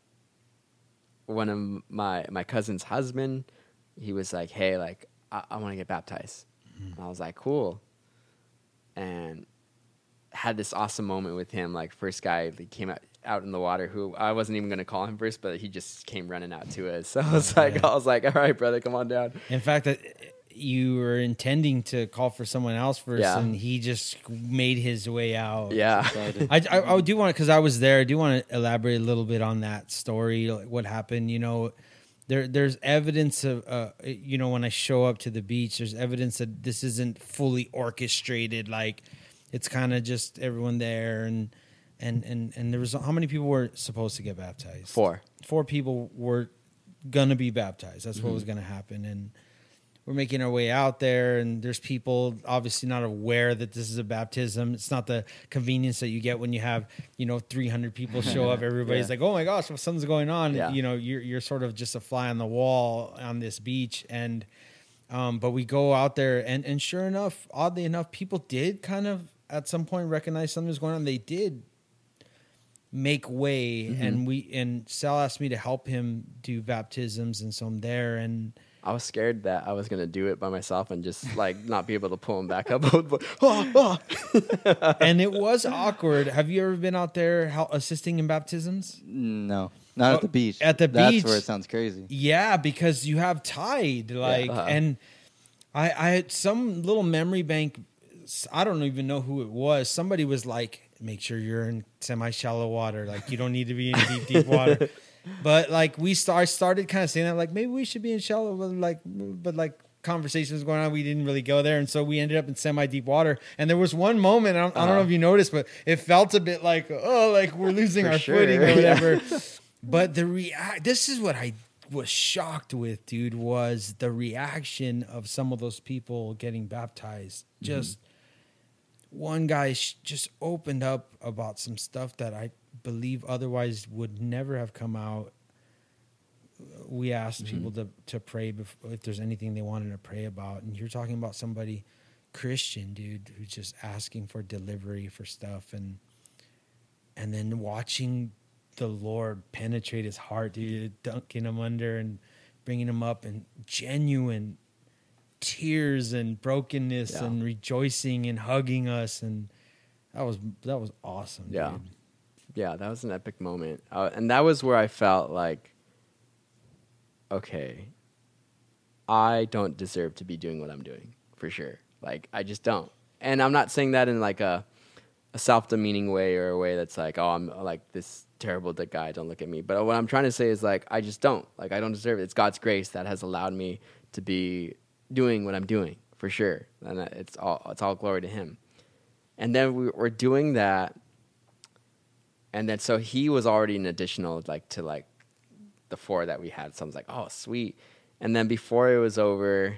one of my my cousin's husband he was like hey like i, I want to get baptized. Mm-hmm. And i was like cool. And had this awesome moment with him like first guy he came out out in the water who i wasn't even going to call him first but he just came running out to us. So i was oh, like i was like all right brother come on down. In fact, that you were intending to call for someone else first, Yeah. and he just made his way out. yeah I, I, I do want to because I was there. I do want to elaborate a little bit on that story, like what happened. You know, there there's evidence of, uh, you know, when I show up to the beach, there's evidence that this isn't fully orchestrated. Like, it's kind of just everyone there, and and and and there was how many people were supposed to get baptized? four four people were gonna be baptized. That's what was gonna happen, and we're making our way out there. And there's people obviously not aware that this is a baptism. It's not the convenience that you get when you have you know 300 people show up. Everybody's Yeah. like, "Oh my gosh, something's going on." Yeah. You know, you're you're sort of just a fly on the wall on this beach, and um, but we go out there, and and sure enough, oddly enough, people did kind of at some point recognize something was going on. They did make way Mm-hmm. and we and Sal asked me to help him do baptisms and so I'm there and I was scared that I was gonna do it by myself and just like not be able to pull him back up. Oh, oh. and it was awkward. Have you ever been out there hel- assisting in baptisms? No, not Oh, at the beach. at the That's beach. where it sounds crazy. Yeah, because you have tide like Uh-huh. and I I had some little memory bank I don't even know who it was. Somebody was like make sure you're in semi shallow water like you don't need to be in deep deep water. But like we start started kind of saying that like maybe we should be in shallow but like but like conversations going on we didn't really go there and so we ended up in semi deep water. And there was one moment I don't, I don't know Uh-huh. if you noticed but it felt a bit like oh like we're losing our sure, footing or yeah. whatever. But the react this is what I was shocked with dude was the reaction of some of those people getting baptized. Just one guy sh- just opened up about some stuff that I believe otherwise would never have come out. We asked mm-hmm. people to to pray before, if there's anything they wanted to pray about, and you're talking about somebody Christian, dude, who's just asking for delivery for stuff, and and then watching the Lord penetrate his heart, dude, dunking him under and bringing him up, and genuine tears and brokenness Yeah. and rejoicing and hugging us and that was that was awesome Yeah. dude. Yeah, that was an epic moment, uh, and that was where I felt like, okay, I don't deserve to be doing what I'm doing for sure. Like I just don't, and I'm not saying that in like a a self demeaning way or a way that's like, oh, I'm like this terrible that guy. Don't look at me. But what I'm trying to say is like, I just don't. Like I don't deserve it. It's God's grace that has allowed me to be doing what I'm doing for sure, and it's all it's all glory to Him. And then we're doing that, and then so he was already an additional like to like the four that we had. So I was like, oh sweet. And then before it was over,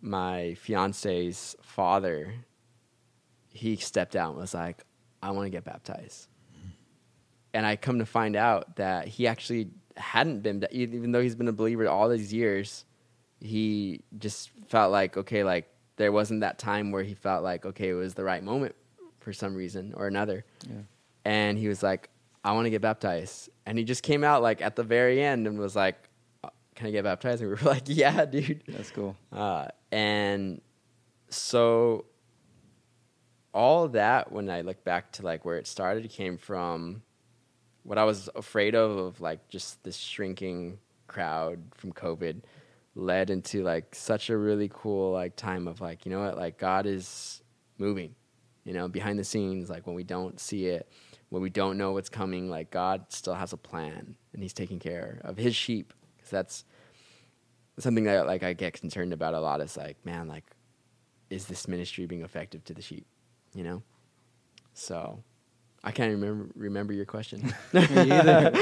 my fiance's father, he stepped out and was like, I want to get baptized. And I come to find out that he actually hadn't been, even though he's been a believer all these years, he just felt like, okay, like there wasn't that time where he felt like, okay, it was the right moment for some reason or another. Yeah. And he was like, I want to get baptized. And he just came out like at the very end and was like, "Uh, Can I get baptized? And we were like, Yeah, dude. That's cool. Uh, and so all that when I look back to like where it started came from what I was afraid of of like just this shrinking crowd from COVID led into like such a really cool like time of like you know what like God is moving you know behind the scenes like when we don't see it when we don't know what's coming like God still has a plan and he's taking care of his sheep because that's something that like I get concerned about a lot is like man like is this ministry being effective to the sheep you know so I can't remember remember your question Me either.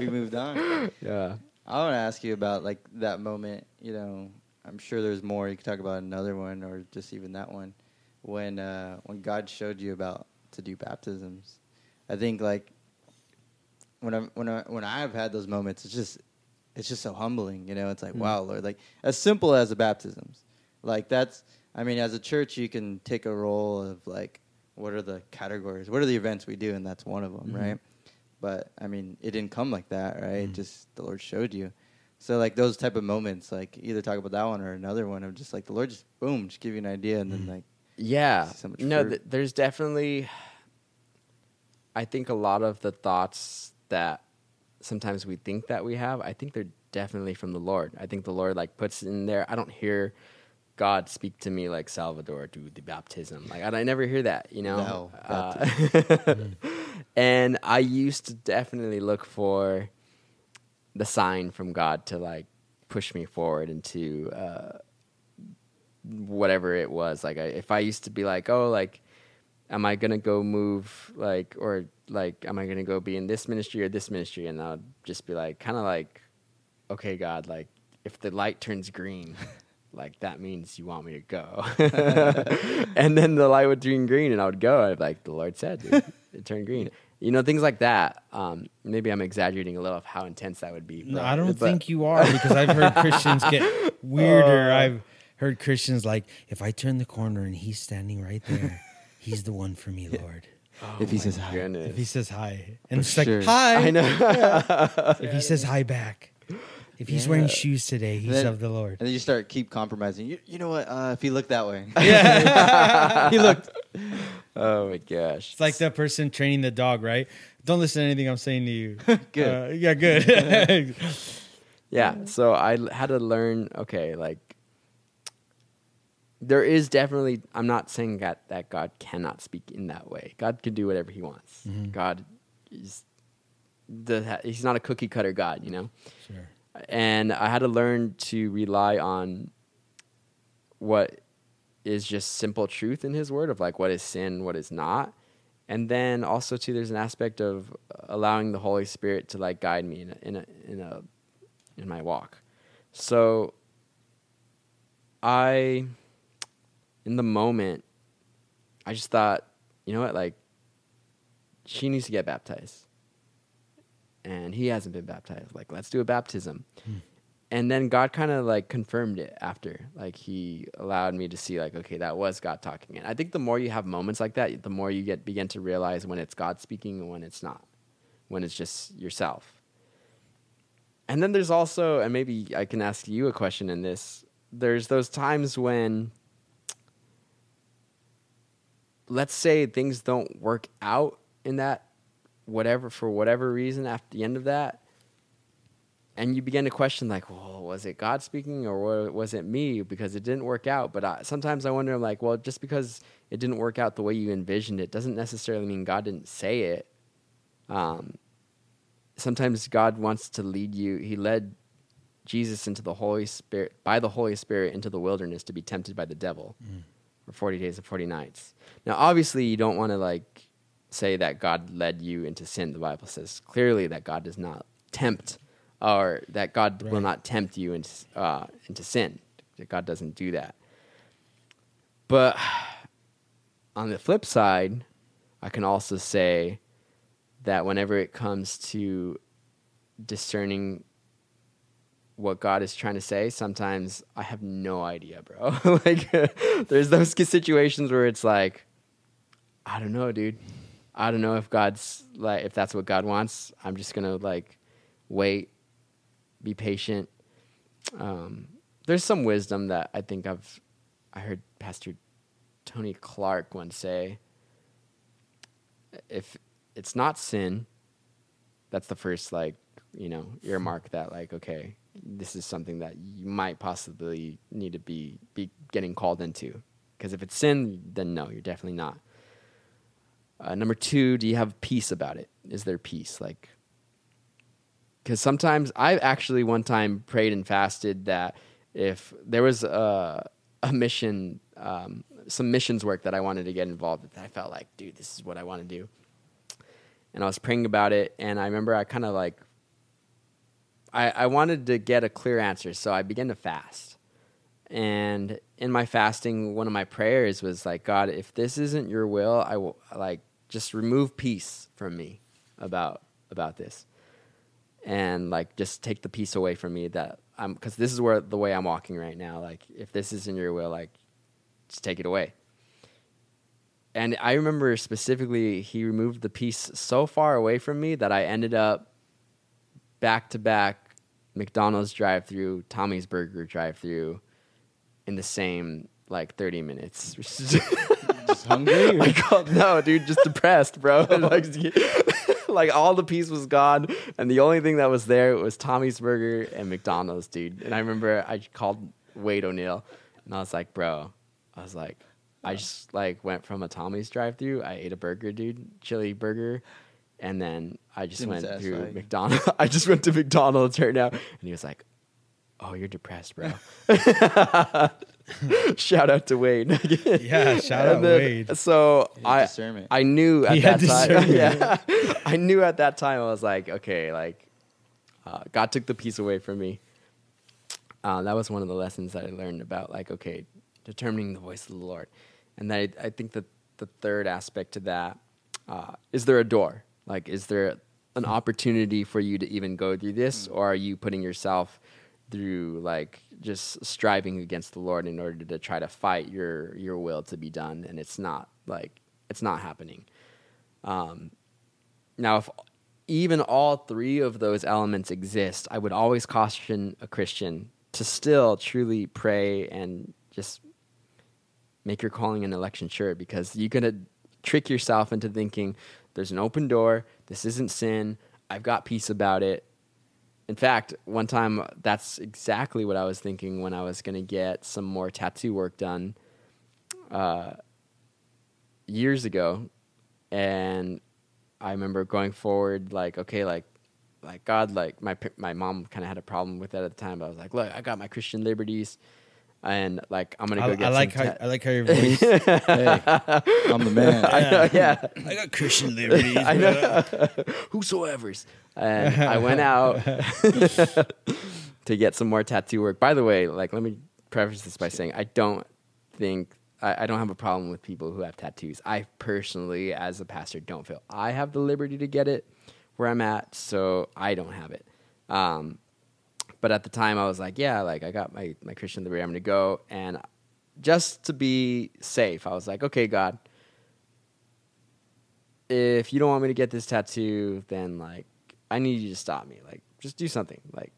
we moved on. yeah I want to ask you about like that moment. You know, I'm sure there's more. You could talk about another one, or just even that one, when uh, when God showed you about to do baptisms. I think like when I when I when I've had those moments, it's just it's just so humbling. You know, it's like Mm. wow, Lord, like as simple as the baptisms, like that's. I mean, as a church, you can take a role of like, what are the categories? What are the events we do, and that's one of them, Mhm. right? But I mean, it didn't come like that, right? Mm. Just the Lord showed you. So like those type of moments, like either talk about that one or another one of just like the Lord just boom, just give you an idea, and then like Yeah. So no, th- there's definitely. I think a lot of the thoughts that sometimes we think that we have, I think they're definitely from the Lord. I think the Lord like puts in there. I don't hear God speak to me like Salvador do the baptism. Like I, I never hear that. You know. No, Uh, and I used to definitely look for the sign from God to like push me forward into. Uh, whatever it was. Like, I, if I used to be like, oh, like, am I gonna go move, like, or like, am I gonna go be in this ministry or this ministry? And I'd just be like, kind of like, okay, God, like, if the light turns green. Like that means you want me to go, and then the light would turn green, and I would go. I'd like, the Lord said, dude, it turned green. You know, things like that. Um, maybe I'm exaggerating a little of how intense that would be. No, I don't but- think you are because I've heard Christians get weirder. Uh. I've heard Christians like, if I turn the corner and he's standing right there, he's the one for me, Lord. if he says hi. goodness. If he says hi, and For it's like hi. I know. If he says hi back, if he's wearing shoes today, he's Then- of the Lord. And then you start keep compromising. You, you know what? Uh, if he looked that way, Yeah, he looked. oh my gosh. It's like the person training the dog, right? Don't listen to anything I'm saying to you. Good. Uh, yeah, good. Yeah. So I had to learn. Okay, like there is definitely. I'm not saying that that God cannot speak in that way. God can do whatever He wants. Mhm. God is the. He's not a cookie cutter God. You know. sure. and I had to learn to rely on what is just simple truth in His Word of like what is sin, what is not, and then also too there's an aspect of allowing the Holy Spirit to like guide me in a, in a, in a in my walk. So I, in the moment, I just thought, you know what, like she needs to get baptized and he hasn't been baptized. Like, let's do a baptism. Hmm. And then God kind of like confirmed it after. Like, he allowed me to see, like, okay, that was God talking. And I think the more you have moments like that, the more you get begin to realize when it's God speaking and when it's not, when it's just yourself. And then there's also, and maybe I can ask you a question in this. There's those times when, let's say things don't work out in that whatever for whatever reason after the end of that and you begin to question like well was it god speaking or was it me? Because it didn't work out. But I, sometimes i wonder like well just because it didn't work out the way you envisioned it doesn't necessarily mean god didn't say it. Um, sometimes god wants to lead you he led jesus into the holy spirit by the holy spirit into the wilderness to be tempted by the devil for 40 days and 40 nights now obviously you don't want to like say that God led you into sin. The Bible says clearly that God does not tempt, or that God will not tempt you into uh, into sin. That God doesn't do that. But on the flip side, I can also say that whenever it comes to discerning what God is trying to say, sometimes I have no idea, bro. like, there's those situations where it's like, I don't know, dude. I don't know if God's like if that's what God wants. I'm just gonna like wait, be patient. Um, there's some wisdom that I think I've I heard Pastor Tony Clark once say. If it's not sin, that's the first like you know earmark that like okay this is something that you might possibly need to be be getting called into. Because if it's sin then no you're definitely not. Uh, number two do you have peace about it? Is there peace? Like because sometimes i actually one time prayed and fasted that if there was a, a mission um, some missions work that i wanted to get involved with i felt like dude this is what i want to do. And i was praying about it and i remember i kind of like I, I wanted to get a clear answer, so I began to fast. And in my fasting, one of my prayers was like, God, if this isn't your will, I will like just remove peace from me about about this, and like just take the peace away from me that I'm because this is where the way I'm walking right now. Like, if this isn't your will, like just take it away. And I remember specifically, he removed the peace so far away from me that I ended up back to back McDonald's drive through, Tommy's Burger drive through in the same like 30 minutes. Just hungry? like, oh, no, dude, just depressed, bro. like, like all the peace was gone, and the only thing that was there was Tommy's Burger and McDonald's, dude. And I remember I called Wade O'Neill, and I was like, bro, I was like, I just like went from a Tommy's drive-through. I ate a burger, dude, chili burger, and then I just Didn't went satisfy through you. McDonald's. I just went to McDonald's right now, and he was like, "Oh, you're depressed, bro." shout out to Wade. Yeah, shout And out then- Wade. So I discernment. I knew at He that time. Yeah, I knew at that time. I was like, okay, like uh, God took the peace away from me. Uh, that was one of the lessons that I learned about, like, okay, determining the voice of the Lord. And then I, I think that the third aspect to that uh, is there a door? Like, is there an opportunity for you to even go through this, or are you putting yourself through like just striving against the Lord in order to try to fight your your will to be done, and it's not like it's not happening. Um, now, if even all three of those elements exist, I would always caution a Christian to still truly pray and just make your calling and election sure because you're going to trick yourself into thinking there's an open door, this isn't sin, I've got peace about it. In fact, one time that's exactly what I was thinking when I was going to get some more tattoo work done uh, years ago. And I remember going forward, like, okay, like, like God, like my my mom kind of had a problem with that at the time, but I was like, look, I got my Christian liberties, and like I'm gonna go I, get. I like how ta- I like how your voice. hey, I'm the man. I know, yeah. I got Christian liberties. I know. Whosoever's. And I went out to get some more tattoo work. By the way, like let me preface this by saying I don't think I, I don't have a problem with people who have tattoos. I personally, as a pastor, don't feel I have the liberty to get it where I'm at, so I don't have it. Um, but at the time, I was like, yeah, like I got my my Christian liberty. I'm gonna go, and just to be safe, I was like, okay, God, if you don't want me to get this tattoo, then like I need you to stop me. Like just do something. Like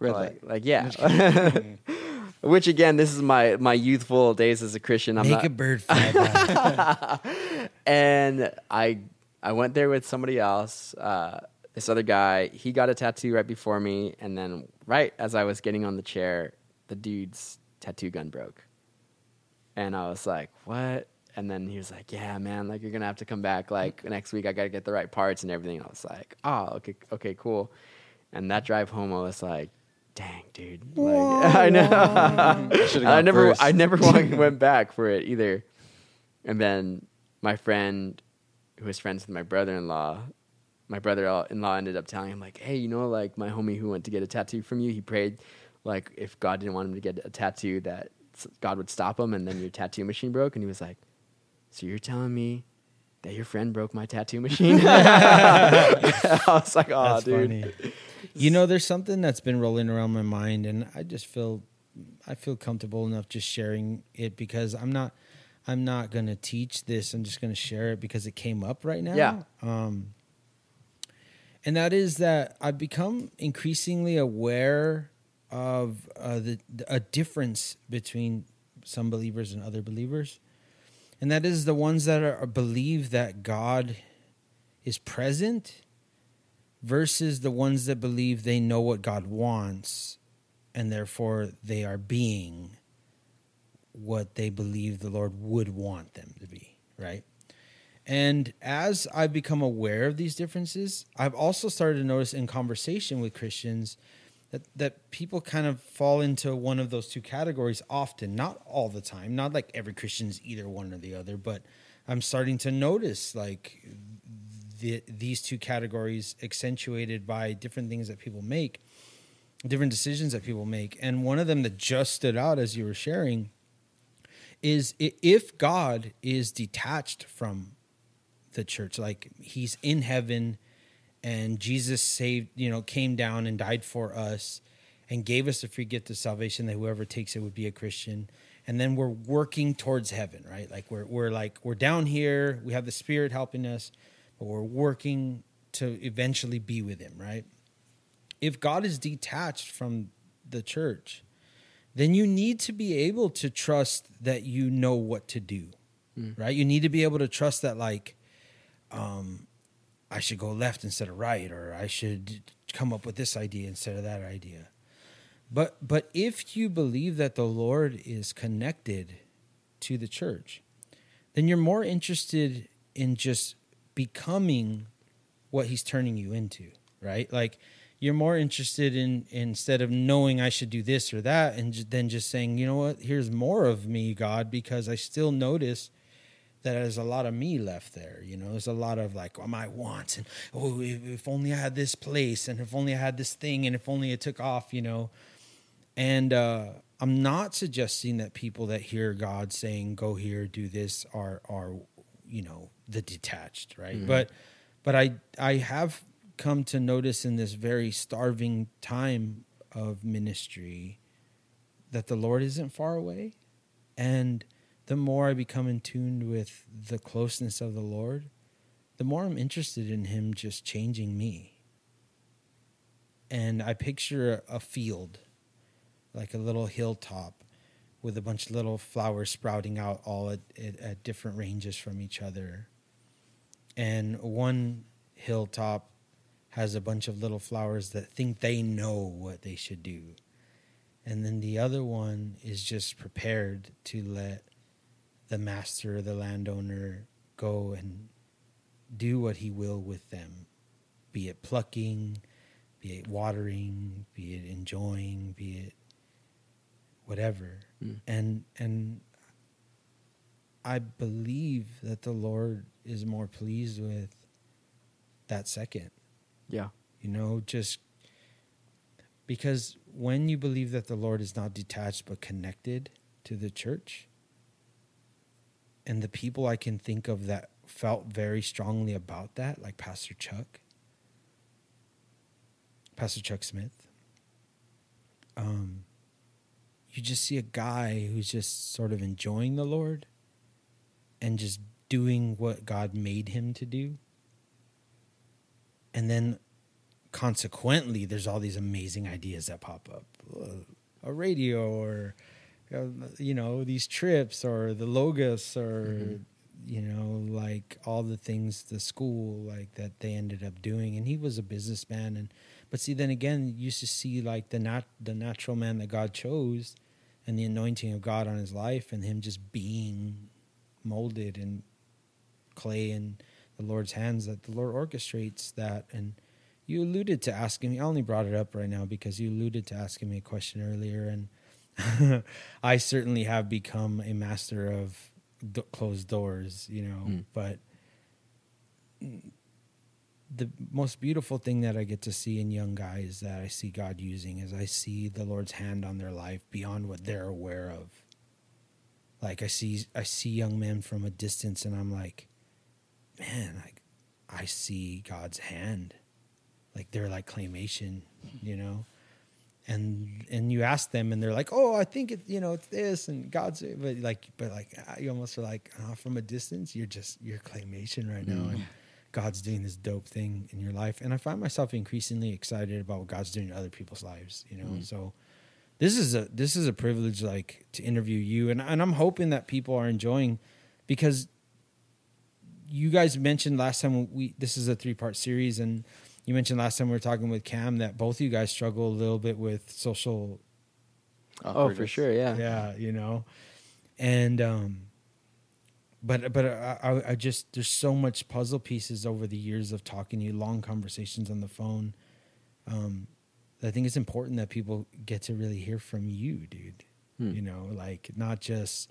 Red like, light. like yeah. Which again, this is my my youthful days as a Christian. I'm Make not, a bird fly and I I went there with somebody else. Uh, this other guy, he got a tattoo right before me, and then right as I was getting on the chair, the dude's tattoo gun broke, and I was like, "What?" And then he was like, "Yeah, man, like you're gonna have to come back like next week. I gotta get the right parts and everything." I was like, "Oh, okay, okay, cool." And that drive home, I was like, "Dang, dude!" Like I know. I I never, first. I never went went back for it either. And then my friend, who was friends with my brother-in-law, my brother-in-law ended up telling him like, "Hey, you know, like my homie who went to get a tattoo from you, he prayed like if God didn't want him to get a tattoo, that God would stop him, and then your tattoo machine broke." And he was like, "So you're telling me?" That your friend broke my tattoo machine. I was like, "Oh, That's dude." funny. You know, there's something that's been rolling around my mind, and I just feel, I feel comfortable enough just sharing it because I'm not, I'm not going to teach this. I'm just going to share it because it came up right now. Yeah. Um, and that is that I've become increasingly aware of uh, the a difference between some believers and other believers, and that is the ones that are believe that God is present versus the ones that believe they know what God wants and therefore they are being what they believe the Lord would want them to be, right? And as I've become aware of these differences, I've also started to notice in conversation with Christians that, that people kind of fall into one of those two categories often, not all the time, not like every Christian is either one or the other, but I'm starting to notice like the, these two categories accentuated by different things that people make, different decisions that people make. And one of them that just stood out as you were sharing is if God is detached from the church, like he's in heaven and Jesus saved, you know, came down and died for us and gave us a free gift of salvation that whoever takes it would be a Christian. And then we're working towards heaven, right? Like we're we're like we're down here, we have the spirit helping us, but we're working to eventually be with him, right? If God is detached from the church, then you need to be able to trust that you know what to do, mm. right? You need to be able to trust that, like, um, I should go left instead of right, or I should come up with this idea instead of that idea. But but if you believe that the Lord is connected to the church, then you're more interested in just becoming what he's turning you into, right? Like you're more interested in instead of knowing I should do this or that, and then just saying, you know what, here's more of me, God, because I still notice there's a lot of me left there. You know, there's a lot of like oh, my wants and oh, if, if only I had this place, and if only I had this thing, and if only it took off. You know, and uh, I'm not suggesting that people that hear God saying "Go here, do this" are are you know the detached, right? Mm-hmm. But but I I have come to notice in this very starving time of ministry that the Lord isn't far away. And the more I become in tune with the closeness of the Lord, the more I'm interested in Him just changing me. And I picture a field, like a little hilltop with a bunch of little flowers sprouting out all at, at, at different ranges from each other. And one hilltop has a bunch of little flowers that think they know what they should do. And then the other one is just prepared to let the master, the landowner, go and do what he will with them, be it plucking, be it watering, be it enjoying, be it whatever. Mm. And and I believe that the Lord is more pleased with that second. Yeah. You know, just because when you believe that the Lord is not detached but connected to the church, and the people I can think of that felt very strongly about that, like Pastor Chuck, Pastor Chuck Smith, um, you just see a guy who's just sort of enjoying the Lord and just doing what God made him to do. And then consequently there's all these amazing ideas that pop up. A radio or you know these trips or the logos or mm-hmm. you know like all the things the school like that they ended up doing and he was a businessman and but see then again you used to see like the nat the natural man that God chose and the anointing of God on his life and him just being molded in clay in the Lord's hands that the Lord orchestrates that. And you alluded to asking me, I only brought it up right now because you alluded to asking me a question earlier. And I certainly have become a master of d- closed doors, you know, mm. but the most beautiful thing that I get to see in young guys that I see God using is I see the Lord's hand on their life beyond what they're aware of. Like I see I see young men from a distance and I'm like, man, like I see God's hand. Like they're like claymation, you know? And and you ask them and they're like oh i think it you know it's this and god's but like but like ah, you almost are like uh, from a distance you're just you're claymation right now and god's doing this dope thing in your life. And i find myself increasingly excited about what god's doing in other people's lives you know? So this is a this is a privilege like to interview you. And, and i'm hoping that people are enjoying because you guys mentioned last time we this is a three part series and you mentioned last time we were talking with cam that both of you guys struggle a little bit with social Oh, for sure, yeah. yeah you know and um but but I, I i just there's so much puzzle pieces over the years of talking to you long conversations on the phone um i think it's important that people get to really hear from you dude Hmm. you know like not just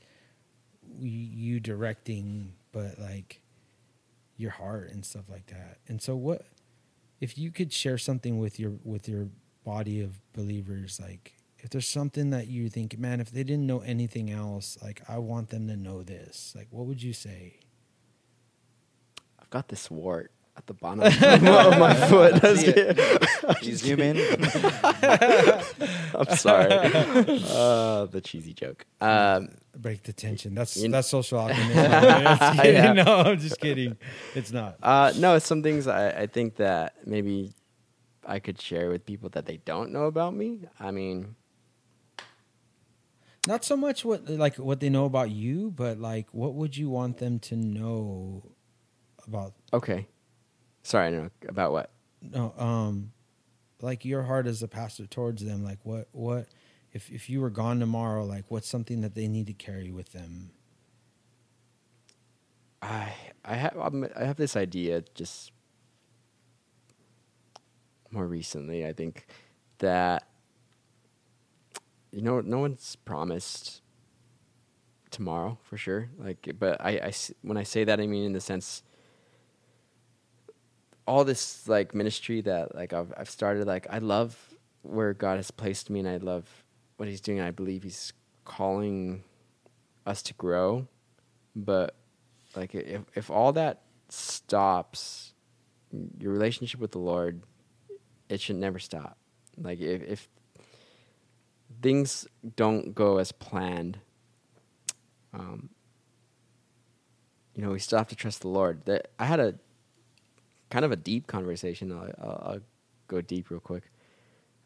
y- you directing but like your heart and stuff like that and so what if you could share something with your with your body of believers like if there's something that you think man if they didn't know anything else like i want them to know this like what would you say? I've got this wart at the bottom of my foot. That's See it. good. Zoom in. I'm sorry. Uh, the cheesy joke. Um, break the tension that's You- that's social awkwardness Yeah. no i'm just kidding it's not uh, no, it's some things I, I think that maybe I could share with people that they don't know about me. I mean, not so much what like what they know about you but like what would you want them to know about okay. Sorry, no, about what? no um like your heart as a pastor towards them like what what if if you were gone tomorrow like what's something that they need to carry with them I I have I'm, I have this idea just more recently. I think that you know no one's promised tomorrow for sure. Like, but I, I when I say that I mean in the sense all this like ministry that like I've I've started. Like I love where God has placed me, and I love what He's doing. I believe He's calling us to grow, but like if if all that stops your relationship with the lord it should never stop like if if things don't go as planned um you know we still have to trust the lord that i had a kind of a deep conversation i'll, I'll, I'll go deep real quick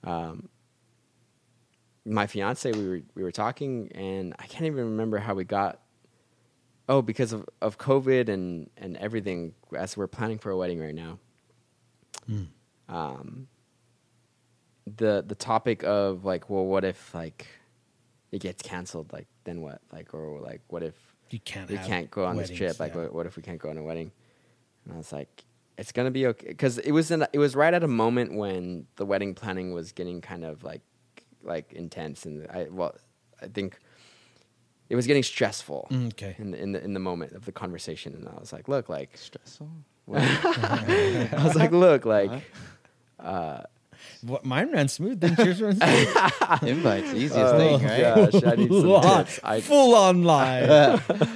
um my fiance we were we were talking and i can't even remember how we got Oh, because of, of COVID and, and everything, as we're planning for a wedding right now, um, the the topic of like, well, what if like it gets canceled? Like, then what? Like, or like, what if you can't we can't go on this trip? Like, yeah. what, what if we can't go on a wedding? And I was like, it's gonna be okay, because it was in, it was right at a moment when the wedding planning was getting kind of like like intense, and I well, I think it was getting stressful Mm, okay in the, in the in the moment of the conversation, and I was like, look, like Stressful. I was like, look, like uh, what, mine ran smooth then yours ran smooth. Invites, easiest Oh, thing, right? gosh, I need some full on, tips. I- full on live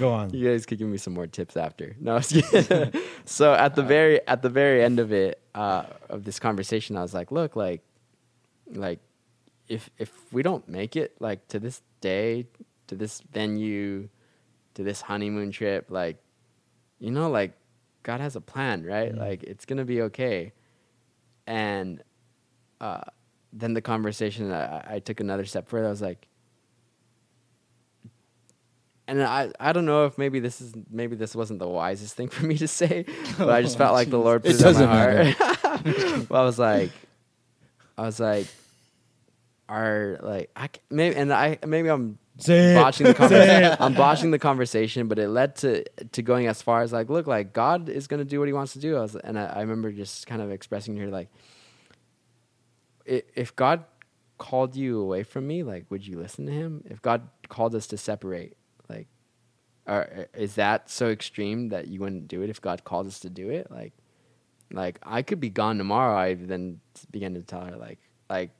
go on You guys could give me some more tips after. No, so at the very at the very end of it uh, of this conversation, I was like, look, like, like if if we don't make it like to this day, to this venue, to this honeymoon trip, like, you know, like God has a plan, right? Mhm. Like it's gonna be okay. And uh, then the conversation, I, I took another step further. I was like, and I, I don't know if maybe this is maybe this wasn't the wisest thing for me to say, but I just felt like the Lord put It it, on my doesn't heart. well, I was like, I was like, are like I maybe and I maybe I'm Say botching the conversation. I'm botching the conversation, but it led to to going as far as like, look, like God is going to do what He wants to do. I was, and I, I remember just kind of expressing here, like, if God called you away from me, like, would you listen to Him? If God called us to separate, are, is that so extreme that you wouldn't do it if God called us to do it? Like, like I could be gone tomorrow. I then began to tell her, like, like.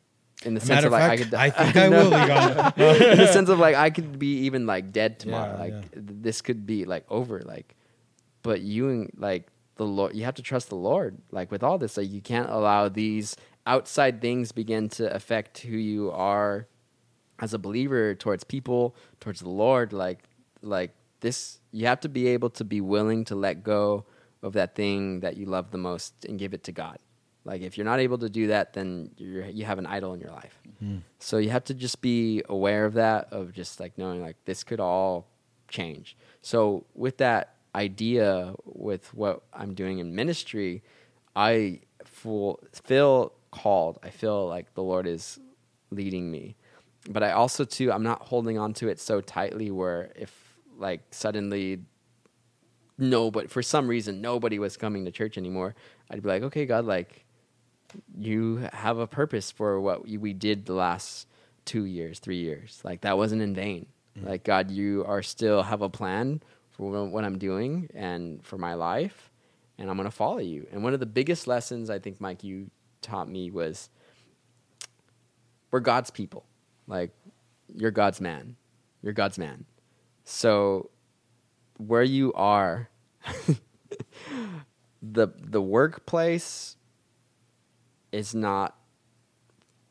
In the sense matter of like, I could, I think I will be gone. in the sense of like I could be even like dead tomorrow. Yeah, like yeah. this could be like over. Like, but you and like the Lord, you have to trust the Lord. Like with all this, like you can't allow these outside things begin to affect who you are as a believer towards people, towards the Lord, like like this you have to be able to be willing to let go of that thing that you love the most and give it to God. Like if you're not able to do that, then you you have an idol in your life. Mm. So you have to just be aware of that, of just like knowing like this could all change. So with that idea, with what I'm doing in ministry, I full, feel called. I feel like the Lord is leading me, but I also too I'm not holding on to it so tightly where if like suddenly no, but for some reason nobody was coming to church anymore, I'd be like, okay, God, like you have a purpose for what we did the last two years, three years. Like that wasn't in vain. Mm-hmm. Like God, you are still have a plan for what I'm doing and for my life, and I'm gonna follow you. And one of the biggest lessons I think, Mike, you taught me was we're God's people. Like you're God's man. You're God's man. So where you are, the the workplace is not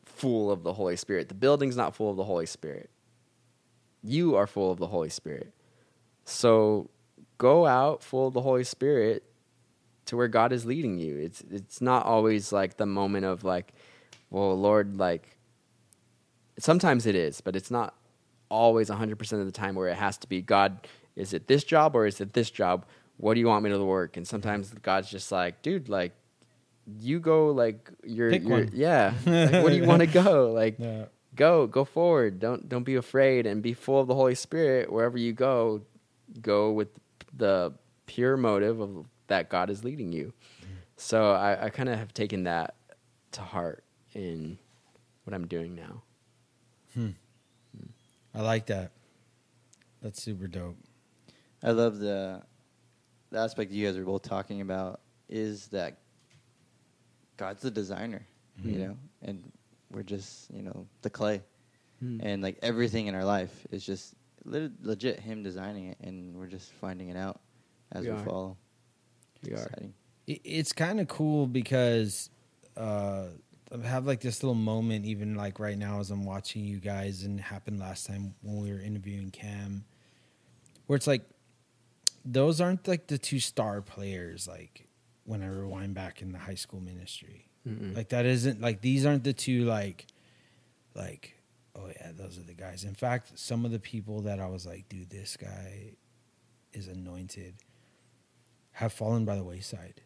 full of the Holy Spirit. The building's not full of the Holy Spirit. You are full of the Holy Spirit. So go out full of the Holy Spirit to where God is leading you. It's it's not always like the moment of like, well, Lord, like sometimes it is, but it's not always 100% of the time where it has to be God, is it this job or is it this job? What do you want me to work? And sometimes God's just like, dude, like you go like you're, you're one. yeah. like, where do you want to go? Like Yeah. go, go forward. Don't don't be afraid and be full of the Holy Spirit wherever you go. Go with the pure motive of that God is leading you. So I, I kind of have taken that to heart in what I'm doing now. Hmm. I like that. That's super dope. I love the the aspect you guys are both talking about is that God's the designer, you Mhm. know, and we're just you know the clay, Hmm. and like everything in our life is just le- legit Him designing it, and we're just finding it out as We we, follow. We It's are. It, it's kind of cool because uh, I have like this little moment, even like right now as I'm watching you guys, and happened last time when we were interviewing Cam, where it's like those aren't like the two star players. Like when I rewind back in the high school ministry, Mm-mm. like that isn't like these aren't the two like like oh yeah those are the guys in fact some of the people that i was like dude this guy is anointed have fallen by the wayside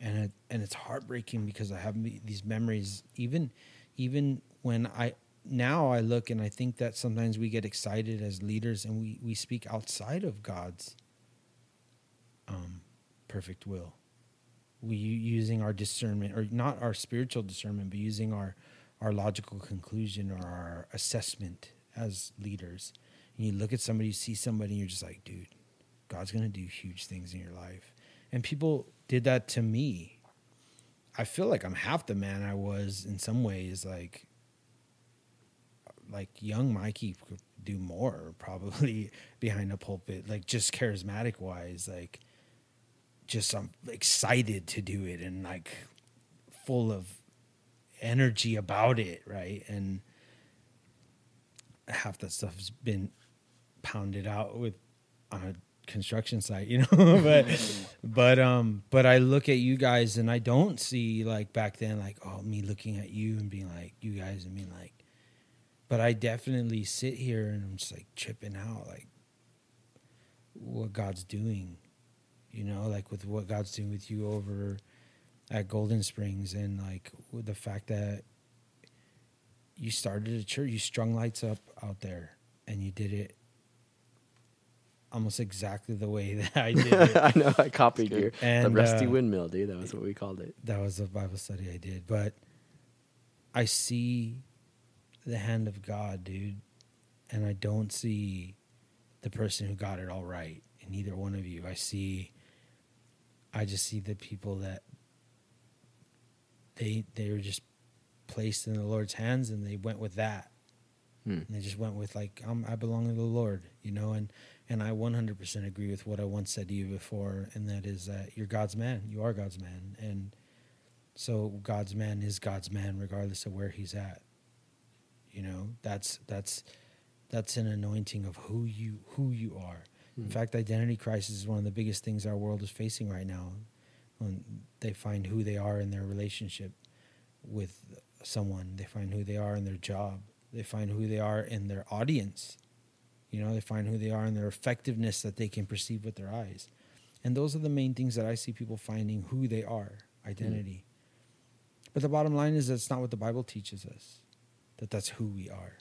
and it, and it's heartbreaking because i have these memories even even when i now i look and i think that sometimes we get excited as leaders and we we speak outside of god's um perfect will. We using our discernment or not our spiritual discernment but using our our logical conclusion or our assessment as leaders. And you look at somebody you see somebody and you're just like dude god's to do huge things in your life. And people did that to me i feel like i'm half the man i was in some ways like like young mikey could do more probably behind a pulpit like just charismatic wise like just I'm excited to do it and like full of energy about it, right? And half that stuff has been pounded out with on a construction site, you know. but but um but I look at you guys and I don't see like back then like oh me looking at you and being like you guys and being like but I definitely sit here and I'm just like tripping out like what God's doing you know, like with what God's doing with you over at Golden Springs and like with the fact that you started a church, you strung lights up out there and you did it almost exactly the way that I did it. I know I copied you. good. the And, rusty uh, windmill, dude. That was what we called it. that was a Bible study I did, but I see the hand of God, dude, and I don't see the person who got it all right in either one of you. I see I just see the people that they they were just placed in the Lord's hands and they went with that. Hmm. And they just went with like I belong to the Lord, you know, and and I 100% agree with what I once said to you before, and that is that you're God's man. You are God's man, and So God's man is God's man regardless of where he's at. You know, that's that's that's an anointing of who you who you are. In Hmm. fact, identity crisis is one of the biggest things our world is facing right now. When they find who they are in their relationship with someone, they find who they are in their job, they find who they are in their audience. You know, they find who they are and their effectiveness that they can perceive with their eyes. And those are the main things that I see people finding who they are, identity. But the bottom line is that's not what the Bible teaches us. That that's who we are.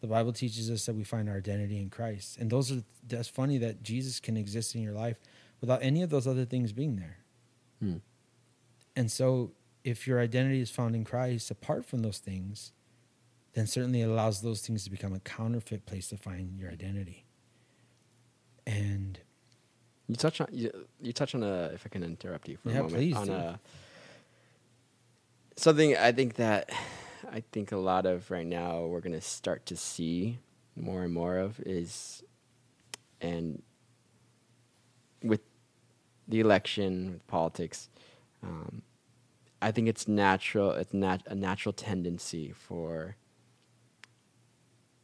The Bible teaches us that we find our identity in Christ. And those are that's funny that Jesus can exist in your life without any of those other things being there. Hmm. And so if your identity is found in Christ apart from those things, then certainly it allows those things to become a counterfeit place to find your identity. And You touch on you, you touch on a if I can interrupt you for Yeah, a moment please on a something I think that I think a lot of right now we're going to start to see more and more of is and with the election with politics um, I think it's natural it's nat- a natural tendency for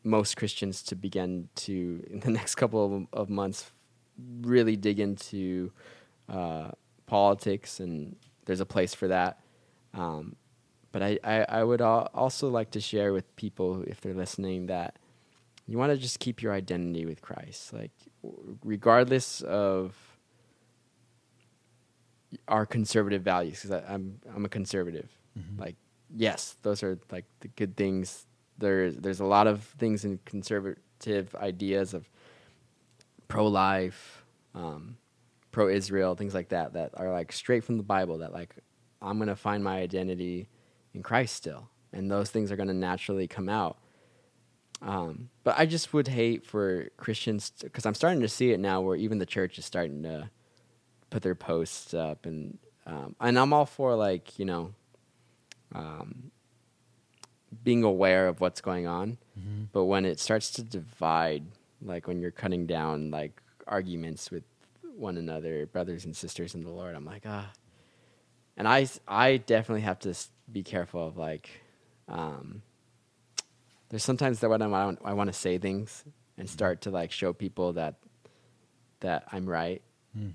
most Christians to begin to in the next couple of, of months really dig into uh, politics, and there's a place for that. Um, but I, I, I would al- also like to share with people, if they're listening, that you want to just keep your identity with Christ. Like, w- regardless of our conservative values, because I'm, I'm a conservative. Like, yes, those are like the good things. There's, there's a lot of things in conservative ideas of pro life, um, pro Israel, things like that, that are like straight from the Bible that like I'm to find my identity in Christ still. And those things are to naturally come out. Um, but I just would hate for Christians because I'm starting to see it now where even the church is starting to put their posts up and um, and I'm all for like you know um, being aware of what's going on. But when it starts to divide like when you're cutting down like arguments with one another brothers and sisters in the lord i'm like ah. And i i definitely have to be careful of like um there's sometimes that when I'm, I want, I want to say things and start to like show people that that i'm right. Hmm.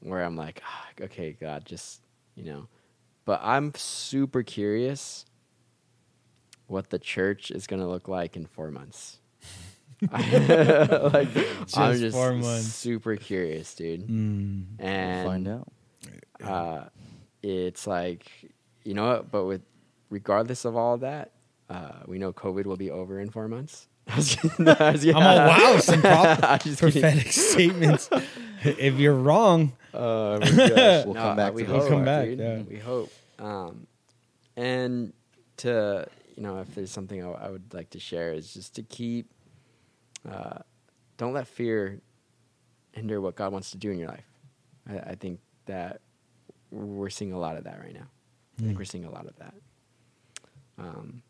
where i'm like ah, okay god just you know. But i'm super curious what the church is going to look like in four months. like, I'm Just just four months. super curious, dude. Mm. And find out. uh, it's like, you know what? But with regardless of all that, uh, we know COVID will be over in four months. I was was- I'm all wow, some prop- I'm just kidding. prophetic statements. if you're wrong, gosh. We'll come back We to hope. We'll come back, dude. yeah. We hope. Um, and to you know, if there's something I, I would like to share is just to keep. Uh, don't let fear hinder what God wants to do in your life. I, I think that we're seeing a lot of that right now. I think Mm. we're seeing a lot of that. Um,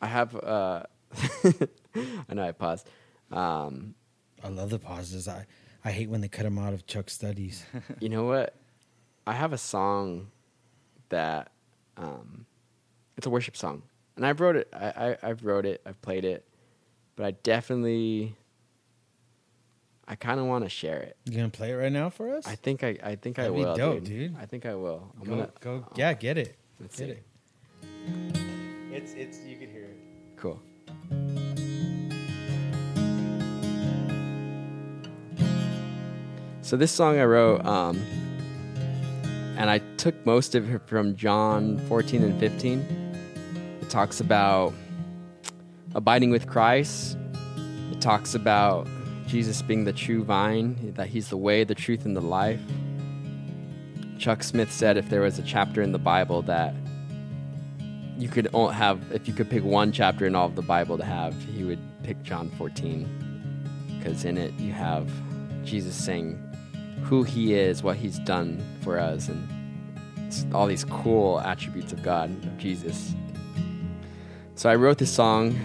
I have. Uh, I know I paused. Um, I love the pauses. I, I hate when they cut them out of Chuck's studies. you know what? I have a song that um, it's a worship song, and I wrote it. I, I I've wrote it. I've played it, but I definitely. I kind of want to share it. You gonna play it right now for us? I think I. I think I That'd be will, dope, dude. dude. I think I will. I'm go, gonna go. Yeah, get it. Let's get see. it. It's it's you can hear it. Cool. So this song I wrote, um, and I took most of it from John 14 and 15. It talks about abiding with Christ. It talks about Jesus being the true vine, that he's the way, the truth, and the life. Chuck Smith said if there was a chapter in the Bible that you could have if you could pick one chapter in all of the Bible to have, he would pick John 14 because in it you have Jesus saying who he is, what he's done for us, and all these cool attributes of God, of Jesus. So I wrote this song,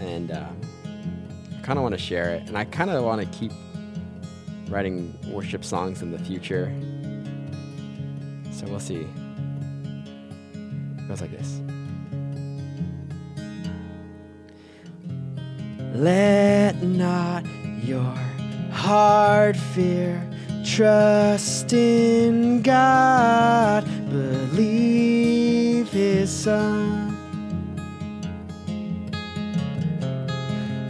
and uh, I kind of want to share it, and I kind of want to keep writing worship songs in the future. So we'll see. It goes like this. Let not your heart fear. Trust in God. Believe His Son.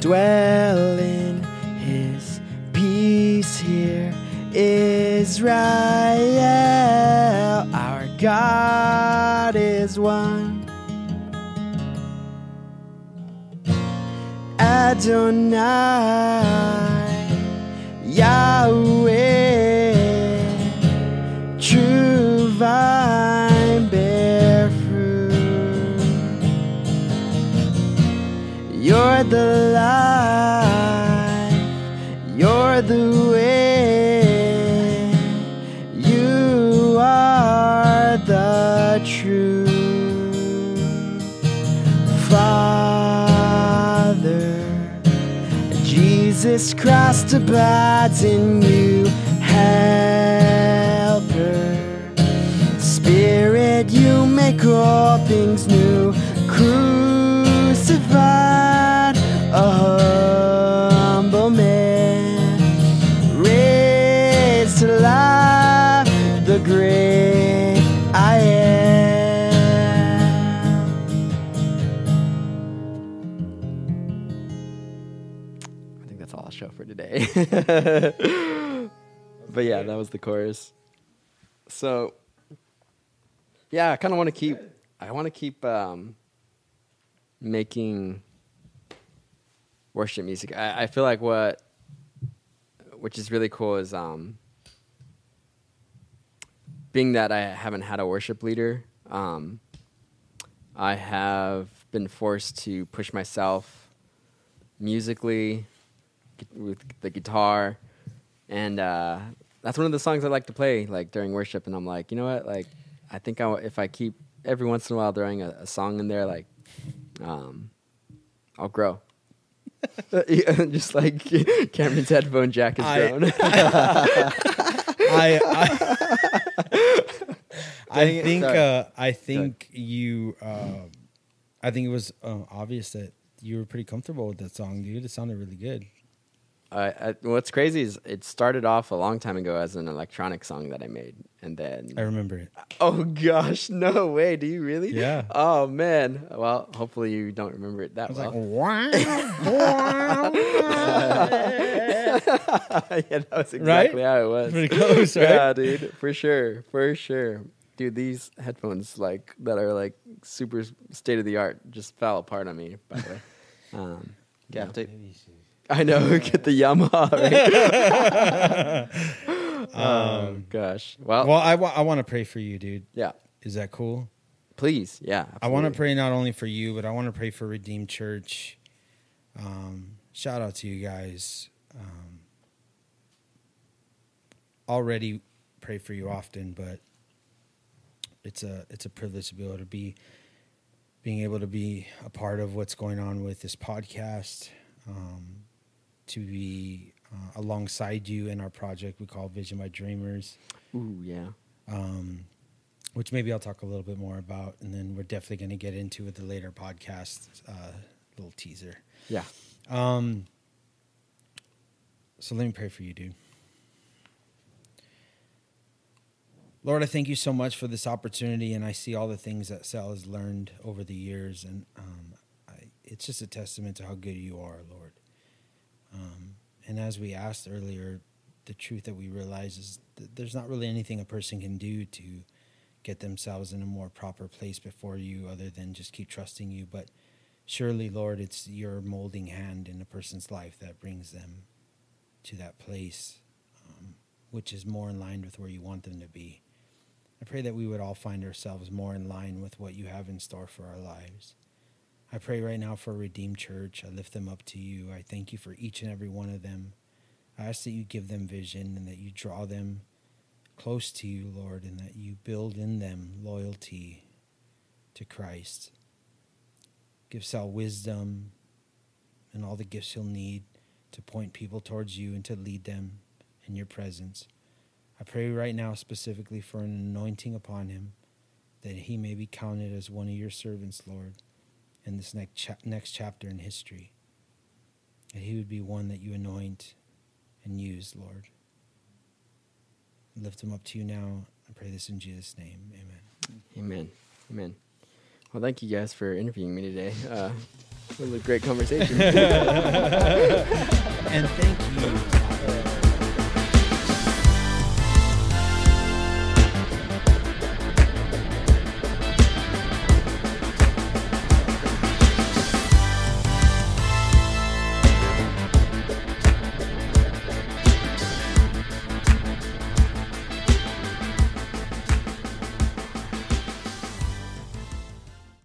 Dwell in His peace here. Israel, our God is one. Adonai, Yahweh, true vine bear fruit. You're the life, Jesus Christ abides in you, helper. Spirit, you make all things new. Crucified, today. but yeah, that was the chorus. So yeah, I kind of want to keep. I want to keep um, making worship music. I, I feel like what, which is really cool, is um, being that I haven't had a worship leader. Um, I have been forced to push myself musically with the guitar, and uh, that's one of the songs I like to play like during worship. And I'm like, you know what? Like, I think I, if I keep every once in a while throwing a, a song in there, like, um, I'll grow. Just like Cameron's headphone jack has I- grown. I I, I think uh, I think you uh, I think it was uh, obvious that you were pretty comfortable with that song, dude. It sounded really good. I, I, what's crazy is it started off a long time ago as an electronic song that I made, and then I remember it. oh gosh, no way! Do you really? Yeah. Oh man. Well, hopefully you don't remember it that I was well. like, wow. yeah, that was exactly how it was. Pretty close, right? Yeah, dude, for sure, for sure, dude. These headphones, like that, are like super state of the art, just fell apart on me. By the way, um, Gaff yeah. I know. Get the Yamaha. Right? oh gosh. Well, Um, well, I, wa- I want to pray for you, dude. yeah. Is that cool? Please, yeah. I want to pray not only for you, but I want to pray for Redeemed Church. Um, shout out to you guys. Um, already pray for you often, but it's a it's a privilege to be able to be being able to be a part of what's going on with this podcast. Um, to be uh, alongside you in our project we call Vision by Dreamers Ooh, yeah. um, which maybe I'll talk a little bit more about, and then we're definitely going to get into with the later podcast. Uh, little teaser. Yeah. Um, so let me pray for you, dude. Lord, I thank you so much for this opportunity, and I see all the things that Sal has learned over the years, and um, I, it's just a testament to how good you are, Lord. Um, and as we asked earlier, the truth that we realize is that there's not really anything a person can do to get themselves in a more proper place before you, other than just keep trusting you. But surely, Lord, it's your molding hand in a person's life that brings them to that place, um, which is more in line with where you want them to be. I pray that we would all find ourselves more in line with what you have in store for our lives. I pray right now for Redeemed Church. I lift them up to you. I thank you for each and every one of them. I ask that you give them vision and that you draw them close to you, Lord, and that you build in them loyalty to Christ. Give Sal wisdom and all the gifts he'll need to point people towards you and to lead them in your presence. I pray right now specifically for an anointing upon him that he may be counted as one of your servants, Lord, in this next, cha- next chapter in history. That he would be one that you anoint and use, Lord. I lift him up to you now. I pray this in Jesus' name. Amen. Amen. Amen. Well, thank you guys for interviewing me today. Uh, it was a great conversation. and thank you